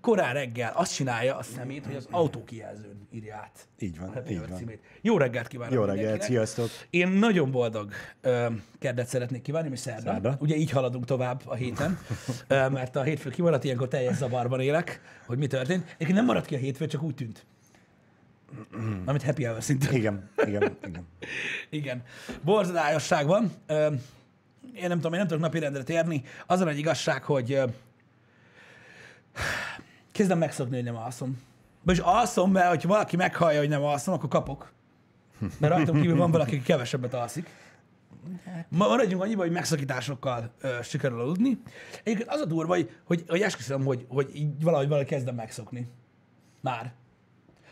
korán reggel azt csinálja a szemét, hogy az autókijelzőn írja át. Így van, a így van. címét. Jó reggelt kívánok Jó reggelt, mindenkinek. sziasztok! Én nagyon boldog ö, keddet szeretnék kívánni, mi szerda. Szerda. Ugye így haladunk tovább a héten, ö, mert a hétfő kimaradt, ilyenkor teljes zavarban élek, hogy mi történt. Egyébként nem maradt ki a hétfő, csak úgy tűnt. Amit happy hour szinten. Igen, igen, igen. Igen. Borzadályosság van. Ö, Én nem tudom, én nem tudok napirendre térni. Az a nagy igazság, hogy kezdem megszokni, hogy nem alszom. Vagyis alszom, mert hogyha valaki meghallja, hogy nem alszom, akkor kapok. Mert rajtam kívül van valaki, aki kevesebbet alszik. Ma maradjunk annyiba, hogy megszakításokkal ö, sikerül aludni. Egyébként az a durva, hogy, hogy, hogy esküszöm, hogy, hogy így valahogy valahogy kezdem megszokni. Már.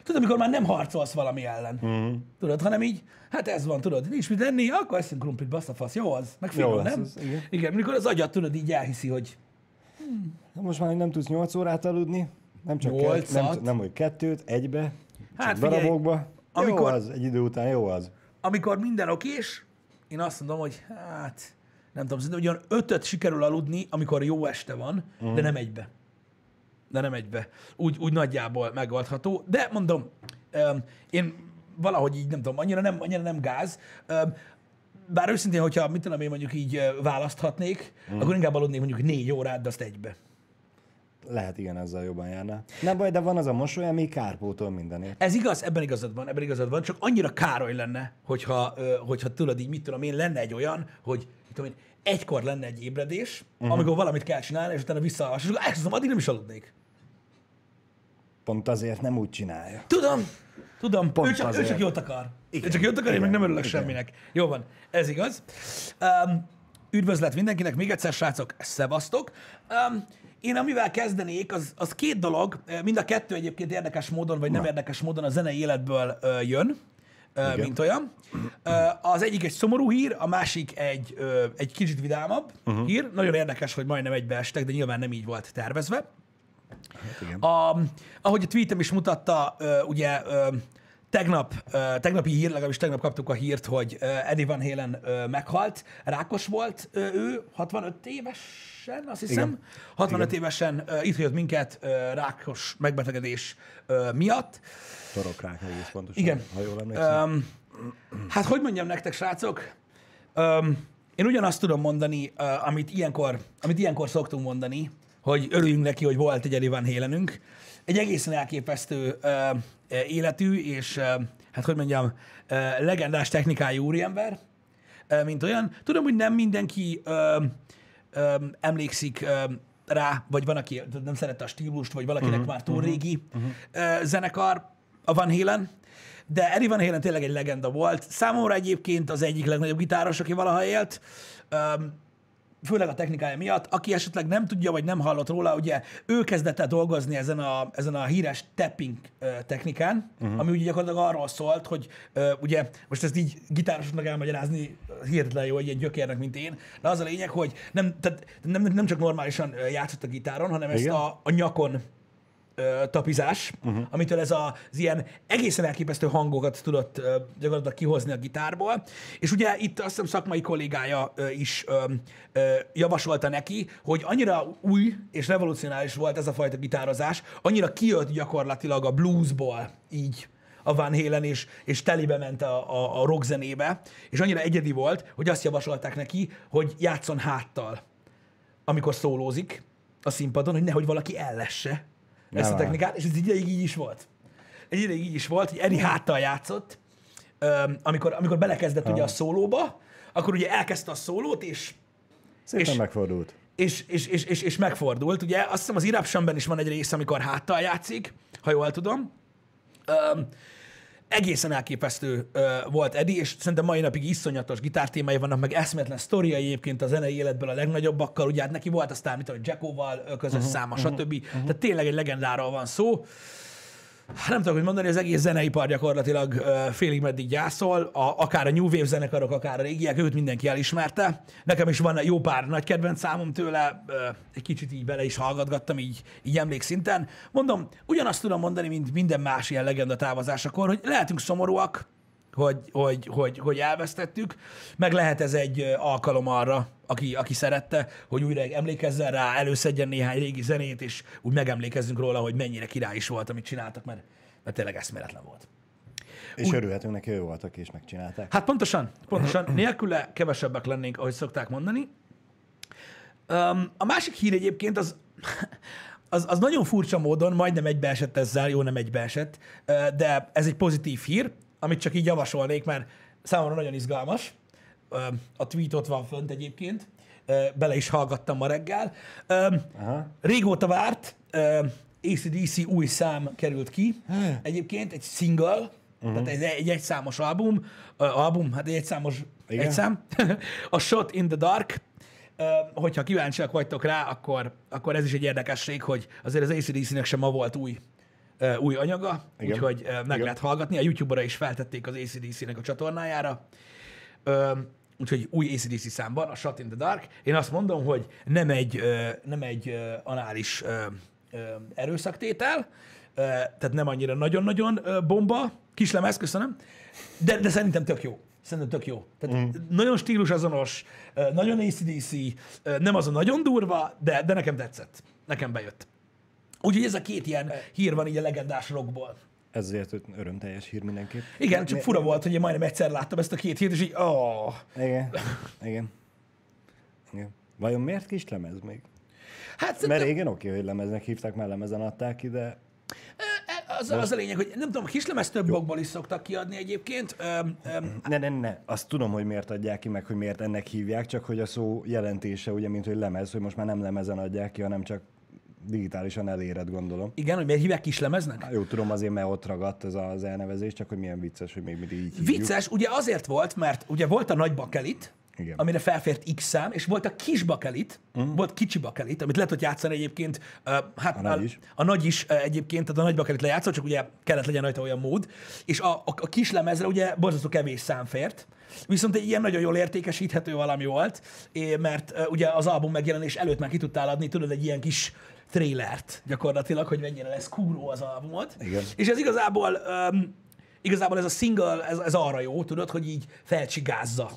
Tudod, amikor már nem harcolsz valami ellen. Mm. Tudod, hanem így, hát ez van, tudod, nincs mit enni, akkor eszünk krumplit, bassza fasz, jó az, meg finom, nem? az, igen. igen, mikor az agyat, tudod, így elhiszi, hogy Most már nem tudsz 8 órát aludni, nem csak Nyolcat? kett, nem, nem, hogy kettőt, egybe, hát Hát csak figyelj, darabokba. amikor- Jó az, egy idő után jó az. amikor minden okés, én azt mondom, hogy hát, nem tudom, szerintem ugyan ötöt sikerül aludni, amikor jó este van, uh-huh. de nem egybe. De nem egybe. Úgy, úgy nagyjából megoldható. De mondom, én valahogy így nem tudom, annyira nem, annyira nem gáz. Bár őszintén, hogyha mit tudom én mondjuk így választhatnék, uh-huh. akkor inkább aludnék mondjuk négy órát, de azt egybe. Lehet igen, ezzel jobban járnál. Nem baj, de van az a mosoly, ami kárpótol mindenért. Ez igaz, ebben igazad van, ebben igazad van, csak annyira károly lenne, hogyha, hogyha tudod így, mit tudom én, lenne egy olyan, hogy mit tudom én, egykor lenne egy ébredés, uh-huh. amikor valamit kell csinálni, és utána visszaalvas, és akkor elkezdem, addig nem is aludnék. Pont azért nem úgy csinálja. Tudom, tudom, Pont ő csak, ő azért. csak jót akar. Igen. Igen. Ő csak jót akar, én meg Igen. nem örülök Igen. semminek. Jó van, ez igaz. Um, üdvözlet mindenkinek, még egyszer, srácok, szevasztok. Um, én amivel kezdenék, az, az két dolog, mind a kettő egyébként érdekes módon, vagy nem érdekes módon a zenei életből ö, jön, ö, Igen. mint olyan. Ö, az egyik egy szomorú hír, a másik egy, ö, egy kicsit vidámabb uh-huh. hír. Nagyon érdekes, hogy majdnem egybeestek, de nyilván nem így volt tervezve. Hát igen. A, ahogy a tweetem is mutatta, ugye tegnap, tegnapi hír, legalábbis tegnap kaptuk a hírt, hogy Eddie Van Halen meghalt. Rákos volt ő, 65 évesen, azt hiszem. Igen. 65 Igen. évesen itt hagyott minket rákos megbetegedés miatt. Torokrák egész pontosan, Igen. ha jól emlékszem. Um, hát hogy mondjam nektek, srácok? Um, én ugyanazt tudom mondani, amit, ilyenkor, amit ilyenkor szoktunk mondani, hogy örüljünk neki, hogy volt egy Eddie Van Halenünk. Egy egészen elképesztő uh, életű, és uh, hát hogy mondjam, uh, legendás technikájú úriember, uh, mint olyan. Tudom, hogy nem mindenki uh, um, emlékszik um, rá, vagy van, aki nem szerette a stílust, vagy valakinek uh-huh, már túl régi uh, zenekar, a Van Halen, de Eddie Van Halen tényleg egy legenda volt. Számomra egyébként az egyik legnagyobb gitáros, aki valaha élt, um, főleg a technikája miatt. Aki esetleg nem tudja, vagy nem hallott róla, ugye ő kezdett el dolgozni ezen a, ezen a híres tapping technikán, uh-huh. ami ugye gyakorlatilag arról szólt, hogy ö, ugye, most ezt így gitárosoknak elmagyarázni hihetetlen jó egy gyökérnek, mint én, de az a lényeg, hogy nem, tehát nem, nem csak normálisan játszott a gitáron, hanem ezt Igen. a, a nyakon ö, tapizás, uh-huh. amitől ez a, az ilyen egészen elképesztő hangokat tudott ö, gyakorlatilag kihozni a gitárból. És ugye itt azt hiszem szakmai kollégája ö, is ö, ö, javasolta neki, hogy annyira új és revolucionális volt ez a fajta gitározás, annyira kijött gyakorlatilag a bluesból így a Van Halen, és, és telibe ment a, a, a rock zenébe, és annyira egyedi volt, hogy azt javasolták neki, hogy játszon háttal, amikor szólózik a színpadon, hogy nehogy valaki ellesse ezt a technikát, és ez egy ideig így is volt. Egy ideig így is volt, hogy Eddie háttal játszott, amikor, amikor belekezdett ugye a szólóba, akkor ugye elkezdte a szólót, és Szépen és- megfordult. és, és, és, és, és megfordult. Ugye azt hiszem az Eruptionben is van egy rész, amikor háttal játszik, ha jól tudom. Öm, egészen elképesztő ö, volt Eddie, és szerintem mai napig iszonyatos gitártémái vannak, meg eszméletlen sztoriai egyébként a zenei életből a legnagyobbakkal, ugye hát neki volt aztán, mit tudom, Jackoval közös uh-huh, száma, stb. Uh-huh. Tehát tényleg egy legendáról van szó. Hát Nem tudok, hogy mondani, az egész zeneipar gyakorlatilag félig meddig gyászol, a, akár a New Wave zenekarok, akár a régiek, őt mindenki elismerte. Nekem is van jó pár nagy kedvenc számom tőle, egy kicsit így bele is hallgatgattam, így, így emlékszinten. Mondom, ugyanazt tudom mondani, mint minden más ilyen legenda távozásakor, hogy lehetünk szomorúak, hogy, hogy, hogy, hogy elvesztettük, meg lehet ez egy alkalom arra, aki, aki szerette, hogy újra emlékezzen rá, előszedjen néhány régi zenét, és úgy megemlékezzünk róla, hogy mennyire király is volt, amit csináltak, mert, mert tényleg eszméletlen volt. És örülhetünk neki, ő voltak és megcsinálták. Hát pontosan, pontosan. Nélküle kevesebbek lennénk, ahogy szokták mondani. Um, a másik hír egyébként az, az, az nagyon furcsa módon, majdnem egybeesett ezzel, jó, nem egybeesett, de ez egy pozitív hír, amit csak így javasolnék, mert számomra nagyon izgalmas. A tweet ott van fönt egyébként, bele is hallgattam ma reggel. Aha. Régóta várt, ACDC új szám került ki, egyébként egy single, uh-huh. tehát egy, egy egyszámos album, album, hát egy egyszámos Igen. egyszám, a Shot in the Dark, hogyha kíváncsiak vagytok rá, akkor, akkor ez is egy érdekesség, hogy azért az ACDC-nek sem ma volt új, új anyaga, Igen. úgyhogy meg Igen. lehet hallgatni. A YouTube-ra is feltették az ACDC-nek a csatornájára. Úgyhogy új ACDC számban, a Shot in the Dark. Én azt mondom, hogy nem egy, nem egy anális erőszaktétel, tehát nem annyira nagyon-nagyon bomba, kislemez, köszönöm, de, de szerintem tök jó. Szerintem tök jó. Tehát mm. nagyon stílusazonos, ö, nagyon ACDC, nem az a nagyon durva, de, de nekem tetszett. Nekem bejött. Úgyhogy ez a két ilyen hír van így a legendás rockból. Ezért örömteljes hír mindenképp. Igen, csak fura volt, hogy én majdnem egyszer láttam ezt a két hírt, és így, oh. Igen. Igen. Igen. Vajon miért kis lemez még? Hát Mert szerintem régen oké, hogy lemeznek hívták, mert lemezen adták ki, de az, az a lényeg, hogy nem tudom, a kislemez több okból is szoktak kiadni egyébként. Öm, öm, ne, ne, ne. Azt tudom, hogy miért adják ki, meg hogy miért ennek hívják, csak hogy a szó jelentése ugye, mint hogy lemez, hogy most már nem lemezen adják ki, hanem csak digitálisan eléred, gondolom. igen, hogy miért hívják kislemeznek? Jó, tudom azért, mert ott ragadt ez az elnevezés, csak hogy milyen vicces, hogy még mindig így hívjuk. Vicces, ugye azért volt, mert ugye volt a nagy bakelit, Igen. amire felfért X szám, és volt a kis bakelit, uh-huh. volt kicsi bakelit, amit lehet, hogy játszani egyébként, uh, hát A nagy is. a nagy is uh, egyébként, tehát a nagy bakelit lejátszott, csak ugye kellett legyen rajta olyan mód, és a, a, a kis lemezre ugye borzasztó kevés szám fért, viszont egy ilyen nagyon jól értékesíthető valami volt, mert uh, ugye az album megjelenés előtt már ki tudtál adni, tudod, egy ilyen kis trailert gyakorlatilag, hogy mennyire lesz kúró az albumod. Igen. És ez igazából, um, igazából ez a single, ez, ez arra jó, tudod, hogy így felcsigázza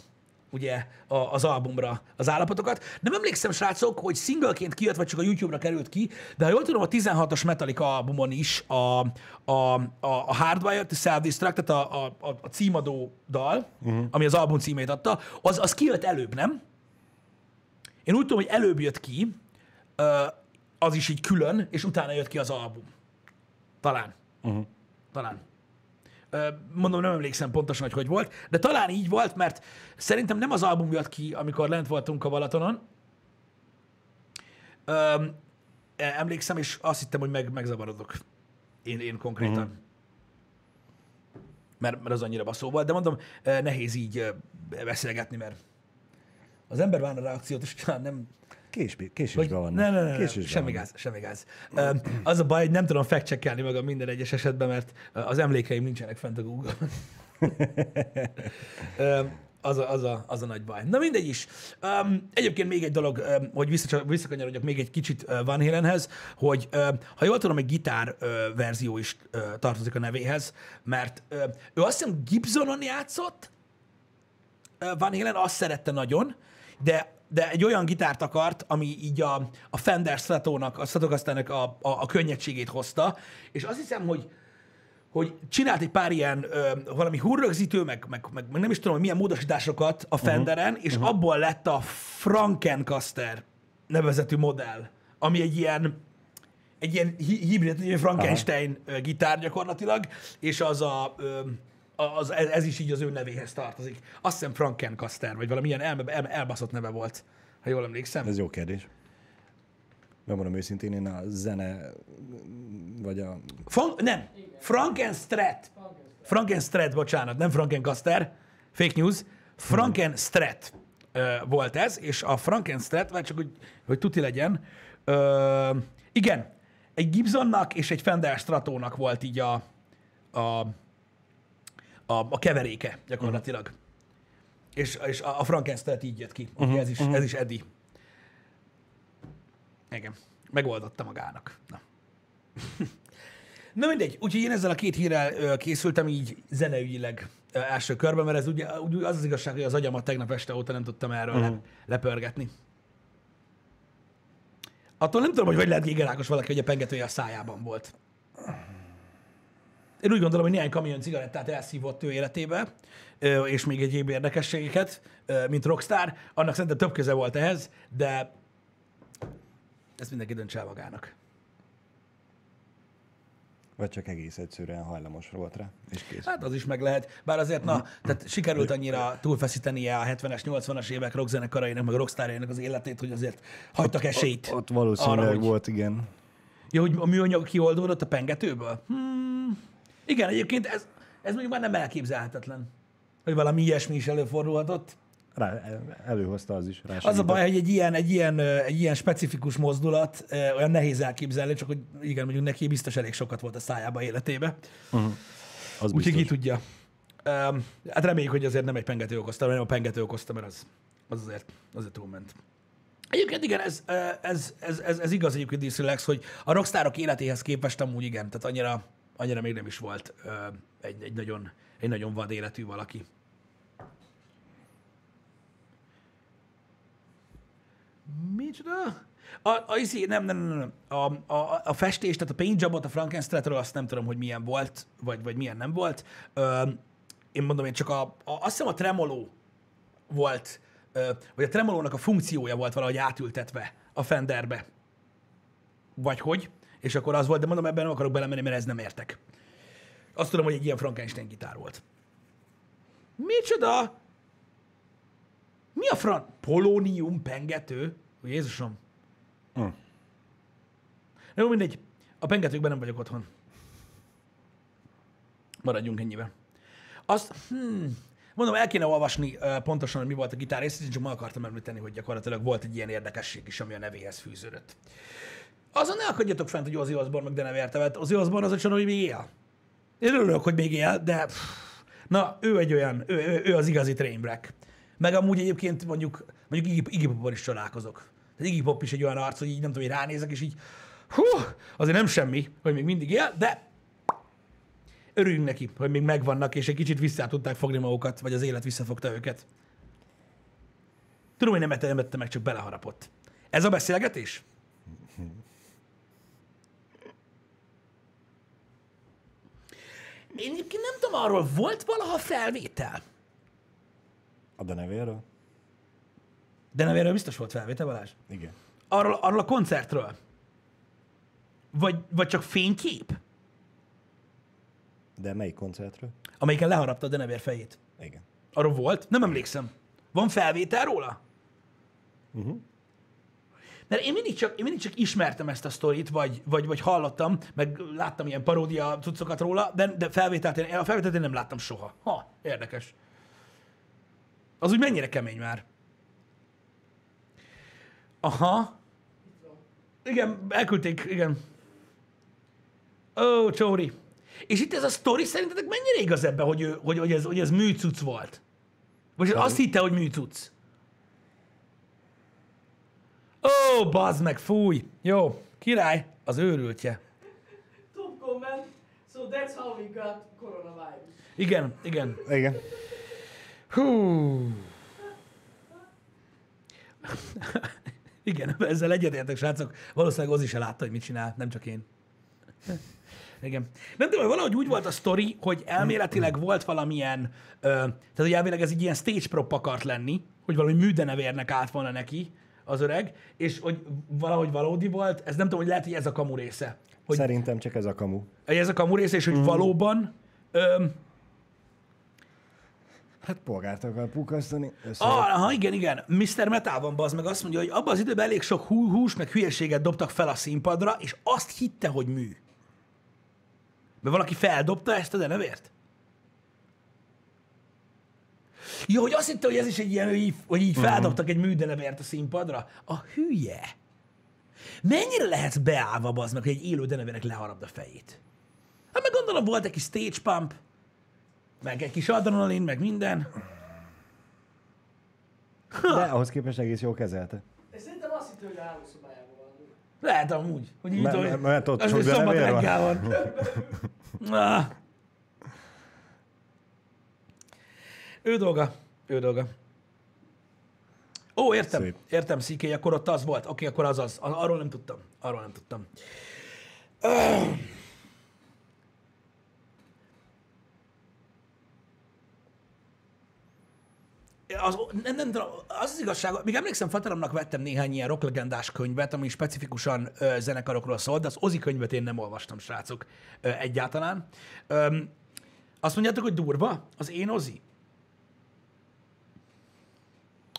ugye a, az albumra az állapotokat. Nem emlékszem, srácok, hogy singleként kijött, vagy csak a YouTube-ra került ki, de ha jól tudom, a 16-os Metallica albumon is a, a, a, a Hardwired to Self-Destruct, tehát a, a, a, címadó dal, uh-huh. ami az album címét adta, az, az kijött előbb, nem? Én úgy tudom, hogy előbb jött ki, az is így külön, és utána jött ki az album. Talán. Uh-huh. Talán. Mondom, nem emlékszem pontosan, hogy hogy volt, de talán így volt, mert szerintem nem az album jött ki, amikor lent voltunk a Balatonon. Ö, emlékszem, és azt hittem, hogy meg, megzavarodok. Én, én konkrétan. Uh-huh. Mert, mert az annyira baszó volt, de mondom, ö, nehéz így ö, beszélgetni, mert az ember vár a reakciót, és nem, Kés, vagy, késésben vannak. ne, ne, ne, Késésben semmi gáz, semmi gáz. Az a baj, hogy nem tudom fact magam minden egyes esetben, mert az emlékeim nincsenek fent a Google. Az a, az, a, az a nagy baj. Na mindegy is. Um, egyébként még egy dolog, um, hogy vissza, visszakanyarodjak még egy kicsit uh, Van Halenhez, hogy ha jól tudom, egy gitár uh, verzió is uh, tartozik a nevéhez, mert uh, ő azt hiszem Gibsonon játszott, uh, Van Halen azt szerette nagyon, de de egy olyan gitárt akart, ami így a, a Fender Stratonak, a Stratocasternek a, a, a könnyedségét hozta, és azt hiszem, hogy hogy csinált egy pár ilyen ö, valami hurrögzítő, meg, meg, meg, meg nem is tudom, hogy milyen módosításokat a Fenderen, uh-huh. és uh-huh. abból lett a Frankencaster nevezetű modell, ami egy ilyen egy ilyen hi- hibrid, egy Frankenstein Aha. gitár gyakorlatilag, és az a, ö, az, ez, ez is így az ő nevéhez tartozik. Azt hiszem Frankencaster, vagy valamilyen el, el, elbaszott neve volt, ha jól emlékszem. Ez jó kérdés. Megmondom őszintén, én a zene, vagy a... Fran- nem, Frankenstrat. Frankenstrat, bocsánat, nem Frankencaster, fake news, Frankenstrat ö, volt ez, és a Frankenstrat, vagy csak hogy, hogy tuti legyen, ö, igen, egy Gibsonnak és egy Fender Stratónak volt így a, a, a, a keveréke gyakorlatilag. Uh-huh. És, és a, a Frankenstrat így jött ki. Uh-huh. Ez, is, ez is Eddie. Igen. Megoldotta magának. Na. Na mindegy, úgyhogy én ezzel a két hírrel készültem így zeneügyileg első körben, mert ez ugye az az igazság, hogy az agyamat tegnap este óta nem tudtam erről uh-huh. le, lepörgetni. Attól nem tudom, hogy hogy lehet gégerákos valaki, hogy a pengetője a szájában volt. Én úgy gondolom, hogy néhány kamion cigarettát elszívott ő életébe, és még egyéb érdekességeket, mint rockstar. Annak szerintem több köze volt ehhez, de ezt mindenki döntse el magának. Vagy csak egész egyszerűen hajlamos volt rá, és kész. Hát az is meg lehet. Bár azért, na, tehát sikerült annyira túlfeszítenie a 70-es, 80-as évek rockzenekarainak, meg rockstarjainak az életét, hogy azért hagytak esélyt. Ott valószínűleg arra, arra, hogy- volt, igen. Ja, hogy a műanyag kioldódott a pengetőből? Hmm. Igen, egyébként ez, ez mondjuk már nem elképzelhetetlen, hogy valami ilyesmi is előfordulhatott. Rá, előhozta az is. Rá Az a baj, hogy egy ilyen, egy ilyen, egy ilyen specifikus mozdulat olyan nehéz elképzelni, csak hogy igen, mondjuk neki biztos elég sokat volt a szájába életébe. Az Úgyhogy ki tudja. Um, hát reméljük, hogy azért nem egy pengető okozta, hanem a pengető okozta, mert az, az azért, azért túlment. Egyébként igen, ez, ez, ez, ez, ez igaz egyébként DC hogy a rockstárok életéhez képest amúgy igen, tehát annyira, annyira még nem is volt ö, egy, egy, nagyon, egy nagyon vad életű valaki. Micsoda? A, a, izé, nem, nem, nem, nem. A, a, a festés, tehát a paintjobot, a Frankensteinről azt nem tudom, hogy milyen volt, vagy, vagy milyen nem volt. Ö, én mondom, én csak a, a, azt hiszem a tremoló volt, ö, vagy a tremolónak a funkciója volt valahogy átültetve a Fenderbe. Vagy hogy, és akkor az volt, de mondom, ebben nem akarok belemenni, mert ez nem értek. Azt tudom, hogy egy ilyen Frankenstein gitár volt. Micsoda? Mi a fran... Polónium pengető? Jézusom. Hm. Jó, mindegy. A pengetőkben nem vagyok otthon. Maradjunk ennyibe. Azt, hmm, mondom, el kéne olvasni uh, pontosan, hogy mi volt a gitár rész, csak meg akartam említeni, hogy gyakorlatilag volt egy ilyen érdekesség is, ami a nevéhez fűződött. Azon ne akadjatok fent, hogy Ozzy Osbourne meg Dana Vértevet. Ozzy Osbourne az a család, hogy még él. Én örülök, hogy még él, de pff, na, ő egy olyan, ő, ő, ő az igazi trainwreck. Meg amúgy egyébként mondjuk, mondjuk Iggy, Iggy is csodálkozok. Tehát Iggy Pop is egy olyan arc, hogy így nem tudom, hogy ránézek, és így hú, azért nem semmi, hogy még mindig él, de örüljünk neki, hogy még megvannak, és egy kicsit vissza tudták fogni magukat, vagy az élet visszafogta őket. Tudom, hogy nem ettem, nem meg, csak beleharapott. Ez a beszélgetés? Én egyébként nem tudom, arról volt valaha felvétel? A denevéről? De nem erről biztos volt felvétel, Balázs? Igen. Arról, arról a koncertről? Vagy, vagy csak fénykép? De melyik koncertről? Amelyiken leharapta a denevér fejét. Igen. Arról volt? Nem emlékszem. Van felvétel róla? Uh-huh. Mert én mindig csak, én mindig csak ismertem ezt a sztorit, vagy, vagy, vagy hallottam, meg láttam ilyen paródia cuccokat róla, de, de felvételt én, a felvételt én nem láttam soha. Ha, érdekes. Az úgy mennyire kemény már. Aha. Igen, elküldték, igen. Ó, Csóri. És itt ez a sztori szerintetek mennyire igaz ebben, hogy, ő, hogy, hogy, ez, hogy ez műcuc volt? Vagy azt hitte, hogy műcuc? Ó, bazd meg, fúj. Jó, király, az őrültje. Top comment. So that's how we got coronavirus. Igen, igen. Igen. Hú. Igen, ezzel egyetértek, srácok. Valószínűleg az is látta, hogy mit csinál, nem csak én. Igen. Nem tudom, hogy valahogy úgy volt a sztori, hogy elméletileg volt valamilyen, ö, tehát hogy elvileg ez egy ilyen stage prop akart lenni, hogy valami műdenevérnek állt volna neki az öreg, és hogy valahogy valódi volt, ez nem tudom, hogy lehet, hogy ez a kamu része. Hogy Szerintem csak ez a kamu. ez a kamu része, és hogy valóban ö, Hát polgárt akar pukasztani. Ah, aha, igen, igen. Mr. Metal van az meg azt mondja, hogy abban az időben elég sok hú, hús, meg hülyeséget dobtak fel a színpadra, és azt hitte, hogy mű. Mert valaki feldobta ezt a denevért? Jó, hogy azt hitte, hogy ez is egy ilyen, hogy így, hogy így feldobtak egy műdenevért a színpadra. A hülye. Mennyire lehetsz beállva az meg, hogy egy élő denevérnek leharapd a fejét? Hát meg gondolom, volt egy kis stage pump, meg egy kis adrenalin, meg minden. De ahhoz képest egész jól kezelte. És szerintem azt hitte, hogy a hálószobájában van. Lehet amúgy, hogy így me- mert ott az, sok szombat van. Ah. Ő dolga, ő dolga. Ó, értem, Szép. értem, Sziké, akkor ott az volt. Oké, akkor az az. Arról nem tudtam. Arról nem tudtam. az, nem, nem az az igazság, még emlékszem, Fatalomnak vettem néhány ilyen rocklegendás könyvet, ami specifikusan ö, zenekarokról szólt, de az Ozi könyvet én nem olvastam, srácok, ö, egyáltalán. Öm, azt mondjátok, hogy durva? Az én Ozi?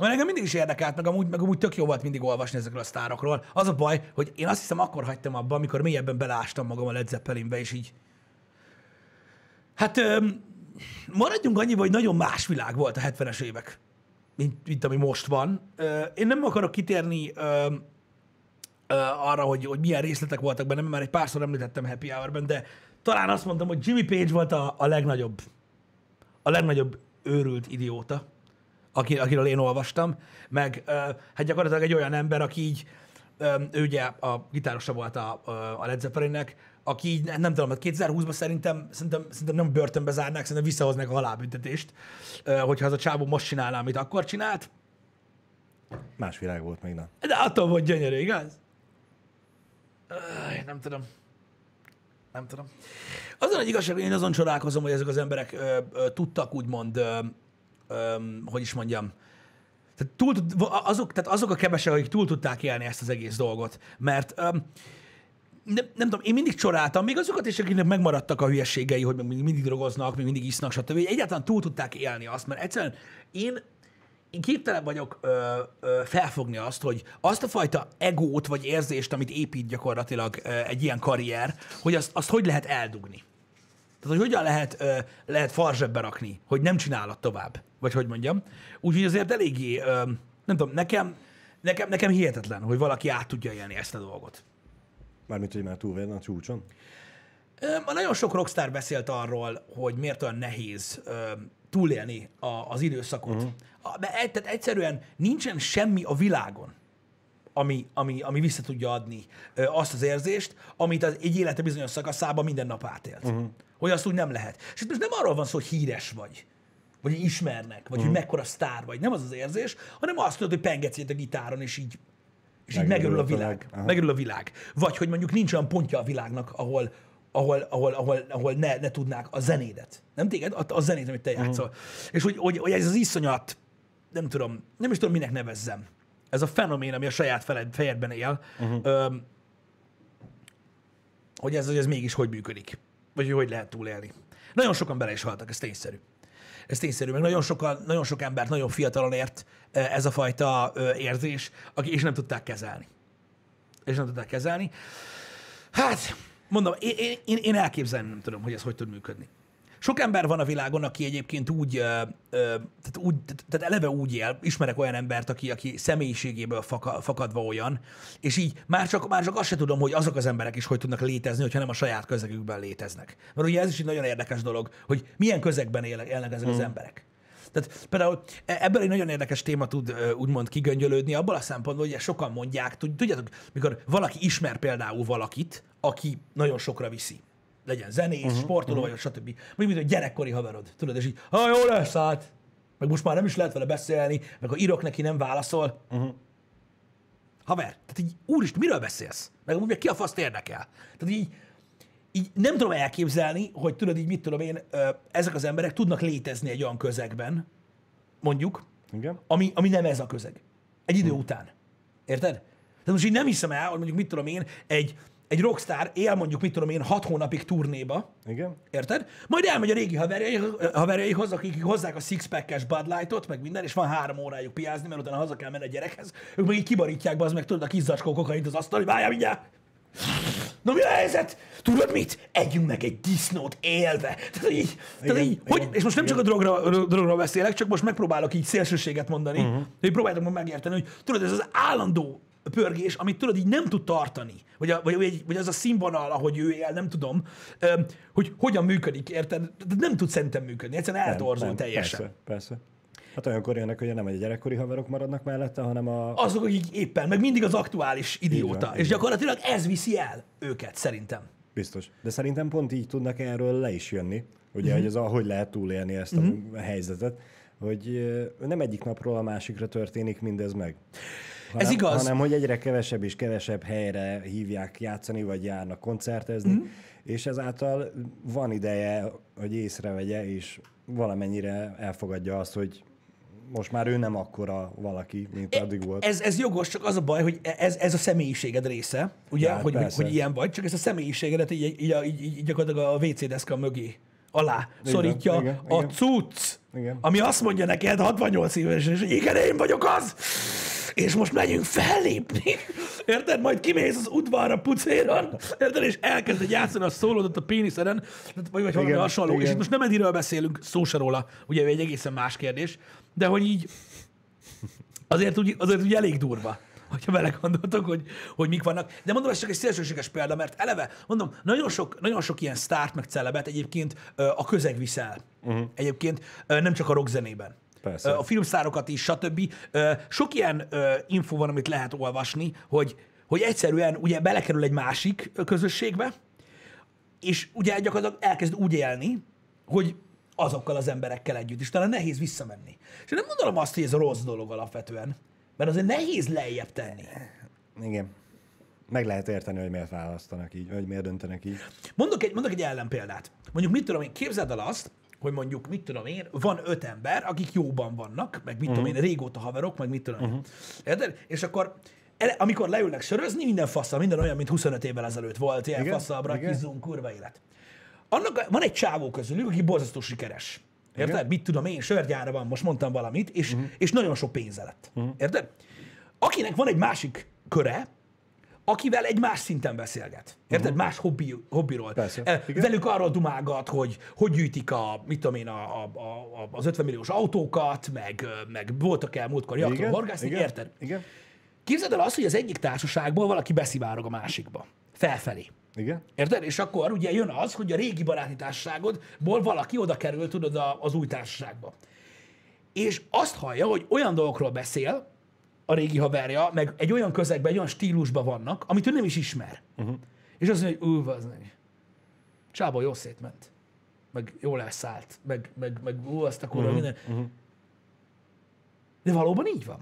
Mert engem mindig is érdekelt, meg amúgy, meg amúgy tök jó volt mindig olvasni ezekről a sztárokról. Az a baj, hogy én azt hiszem akkor hagytam abba, amikor mélyebben belástam magam a Led Zeppelinbe, és így... Hát öm, maradjunk annyiba, hogy nagyon más világ volt a 70-es évek, mint, mint ami most van. Ö, Én nem akarok kitérni ö, ö, arra, hogy, hogy milyen részletek voltak benne, mert már egy párszor említettem Happy Hour-ben, de talán azt mondtam, hogy Jimmy Page volt a, a legnagyobb, a legnagyobb őrült idióta, akiről én olvastam, meg hát gyakorlatilag egy olyan ember, aki így, ő ugye a gitárosa volt a, a Led Zeppelinnek, aki így, nem, nem tudom, 2020-ban szerintem, szerintem, szerintem nem börtönbe zárnák, szerintem visszahoznák a halálbüntetést, hogyha az a csávó most csinálná, amit akkor csinált. Más világ volt még, na. De attól volt gyönyörű, igaz? Nem tudom. Nem tudom. Azon egy igazság, hogy én azon csodálkozom, hogy ezek az emberek ö, ö, tudtak úgymond, ö, ö, hogy is mondjam, tehát, túl, azok, tehát azok a kevesek, akik túl tudták élni ezt az egész dolgot. Mert ö, nem, nem tudom, én mindig csodáltam, még azokat is, akiknek megmaradtak a hülyeségei, hogy még mindig drogoznak, még mindig isznak, stb. Egyáltalán túl tudták élni azt, mert egyszerűen én én képtelen vagyok ö, ö, felfogni azt, hogy azt a fajta egót vagy érzést, amit épít gyakorlatilag ö, egy ilyen karrier, hogy azt, azt hogy lehet eldugni. Tehát, hogy hogyan lehet, ö, lehet farzsebbe rakni, hogy nem csinálod tovább, vagy hogy mondjam. Úgyhogy azért eléggé, ö, nem tudom, nekem, nekem, nekem hihetetlen, hogy valaki át tudja élni ezt a dolgot. Mármint, hogy már túl a csúcson. Ö, Nagyon sok rockstar beszélt arról, hogy miért olyan nehéz ö, túlélni a, az időszakot. Uh-huh. Mert egy- tehát egyszerűen nincsen semmi a világon, ami, ami, ami vissza tudja adni ö, azt az érzést, amit az egy élete bizonyos szakaszában minden nap átélt. Uh-huh. Hogy azt úgy nem lehet. És itt most nem arról van szó, hogy híres vagy, vagy hogy ismernek, vagy uh-huh. hogy mekkora sztár vagy. Nem az az érzés, hanem azt tudod, hogy pengetsz a gitáron, és így és így megörül a világ. Aha. Megörül a világ. Vagy hogy mondjuk nincs olyan pontja a világnak, ahol, ahol, ahol, ahol, ahol ne, ne tudnák a zenédet. Nem téged? A, a zenét, amit te játszol. Uh-huh. És hogy, hogy, hogy ez az iszonyat, nem tudom, nem is tudom, minek nevezzem. Ez a fenomén, ami a saját feled, fejedben él, uh-huh. öm, hogy ez, hogy ez mégis hogy működik. Vagy hogy hogy lehet túlélni. Nagyon sokan bele is haltak, ez tényszerű. Ez tényszerű, meg nagyon, sokan, nagyon sok embert nagyon fiatalon ért eh, ez a fajta ö, érzés, aki és nem tudták kezelni. És nem tudták kezelni. Hát, mondom, én, én, én, én elképzelni nem tudom, hogy ez hogy tud működni. Sok ember van a világon, aki egyébként úgy, tehát, úgy tehát eleve úgy él, ismerek olyan embert, aki, aki személyiségéből faka, fakadva olyan, és így már csak, már csak azt se tudom, hogy azok az emberek is hogy tudnak létezni, hogyha nem a saját közegükben léteznek. Mert ugye ez is egy nagyon érdekes dolog, hogy milyen közegben élnek, élnek ezek az emberek. Tehát például e- ebből egy nagyon érdekes téma tud úgymond kigöngyölődni, abból a szempontból, hogy sokan mondják, tud- tudjátok, mikor valaki ismer például valakit, aki nagyon sokra viszi. Legyen zenész, uh-huh, sportoló, uh-huh. vagy stb. Mondjuk, mint egy gyerekkori haverod, tudod, és így, ha jó lesz, hát. Meg most már nem is lehet vele beszélni, meg ha írok neki, nem válaszol. Uh-huh. Haver, tehát így, úristen, miről beszélsz? Meg amúgy ki a faszt érdekel? Tehát így, így nem tudom elképzelni, hogy tudod így, mit tudom én, ezek az emberek tudnak létezni egy olyan közegben, mondjuk, Igen? ami, ami nem ez a közeg. Egy idő után. Érted? Tehát most így nem hiszem el, hogy mondjuk mit tudom én, egy, egy rockstar él mondjuk mit tudom én hat hónapig turnéba, Igen? Érted? Majd elmegy a régi haverjai, haverjaihoz, akik hozzák a six-pack-es Bud Light-ot, meg minden, és van három órájuk piázni, mert utána haza kell menni a gyerekhez. Ők meg így kibarítják be, az meg tudod a kis zacskó az asztal, hogy várjál mindjárt. Na mi a helyzet? Tudod mit? Együnk meg egy disznót élve. Tehát így, tehát Igen, így hogy, igen, és most nem csak a drogra, drogra beszélek, csak most megpróbálok így szélsőséget mondani, uh-huh. hogy próbáljátok meg megérteni, hogy tudod, ez az állandó pörgés, amit tudod, így nem tud tartani, vagy, a, vagy, vagy, vagy az a színvonal, ahogy ő él, nem tudom, hogy hogyan működik, érted? Nem tud szerintem működni, egyszerűen eltorzul Nem, nem, teljesen. Persze, persze. Hát olyankor jönnek, hogy nem egy gyerekkori haverok maradnak mellette, hanem a... Azok, akik éppen, meg mindig az aktuális idióta. van, és így van. gyakorlatilag ez viszi el őket, szerintem. Biztos. De szerintem pont így tudnak erről le is jönni, ugye, Mhm. hogy ez a, hogy lehet túlélni ezt a helyzetet, hogy nem egyik napról a másikra történik mindez meg. Hanem, Ez igaz. Hanem, hogy egyre kevesebb és kevesebb helyre hívják játszani, vagy járnak koncertezni, Mhm. és ezáltal van ideje, hogy észrevegye, és valamennyire elfogadja azt, hogy most már ő nem akkora valaki, mint addig volt. Ez, ez jogos, csak az a baj, hogy ez, ez a személyiséged része, ugye, Ja, hogy, hogy, persze. hogy ilyen vagy, csak ezt a személyiségedet így, így, így, így, gyakorlatilag a WC deszka mögé alá szorítja igen, a igen. cucc, Igen. ami azt mondja neked 68 évesen, és igen, én vagyok az, és most megyünk fellépni. Érted? Majd kimész az udvarra pucéron, érted? És elkezded játszani a szólódot a péniszeden, vagy, vagy valami Igen, hasonló. És igen. itt most nem Ediről beszélünk, szó se róla, ugye egy egészen más kérdés, de hogy így azért úgy, azért úgy elég durva, hogyha vele gondoltok, hogy, hogy mik vannak. De mondom, ez csak egy szélsőséges példa, mert eleve, mondom, nagyon sok, nagyon sok ilyen sztárt meg celebet egyébként a közeg viszel. Uh-huh. Egyébként nem csak a rockzenében. Persze. A filmszárokat is, stb. Sok ilyen info van, amit lehet olvasni, hogy, hogy egyszerűen ugye belekerül egy másik közösségbe, és ugye gyakorlatilag elkezd úgy élni, hogy azokkal az emberekkel együtt, és talán nehéz visszamenni. És én nem mondom azt, hogy ez rossz dolog alapvetően, mert azért nehéz lejjebb tenni. Igen. Meg lehet érteni, hogy miért választanak így, vagy miért döntenek így. Mondok egy, mondok egy ellenpéldát. Mondjuk mit tudom én, képzeld el azt, hogy mondjuk, mit tudom én, van öt ember, akik jóban vannak, meg mit uh-huh. tudom én, régóta haverok, meg mit tudom én. Uh-huh. Érted? És akkor ele, amikor leülnek sörözni, minden faszal, minden olyan, mint 25 évvel ezelőtt volt, ilyen faszal, brakizunk, kurva élet. Annak van egy csávó közülük, aki borzasztó sikeres. Érted? Igen. Mit tudom én, sörgyára van, most mondtam valamit, és, uh-huh. és nagyon sok pénze lett. Uh-huh. Érted? Akinek van egy másik köre, akivel egy más szinten beszélget. Érted? Uh-huh. Más hobbi, hobbiról. Persze. Eh, Igen. Velük arról dumálgat, hogy hogy gyűjtik a, mit tudom én, a, a, a, az 50 milliós autókat, meg, meg voltak el múltkor jakton horgászni, érted? Igen, Képzeld el azt, hogy az egyik társaságból valaki beszivárog a másikba. Felfelé. igen. Érted? És akkor ugye jön az, hogy a régi baráti társaságodból valaki oda kerül, tudod, az új társaságba. És azt hallja, hogy olyan dolgokról beszél a régi haverja, meg egy olyan közegben, egy olyan stílusban vannak, amit ő nem is ismer. Uh-huh. És azt mondja, hogy ú, az meg. Csába jó szétment. Meg jól elszállt. Meg, meg, meg ú, azt a kurva uh-huh. minden. Uh-huh. De valóban így van.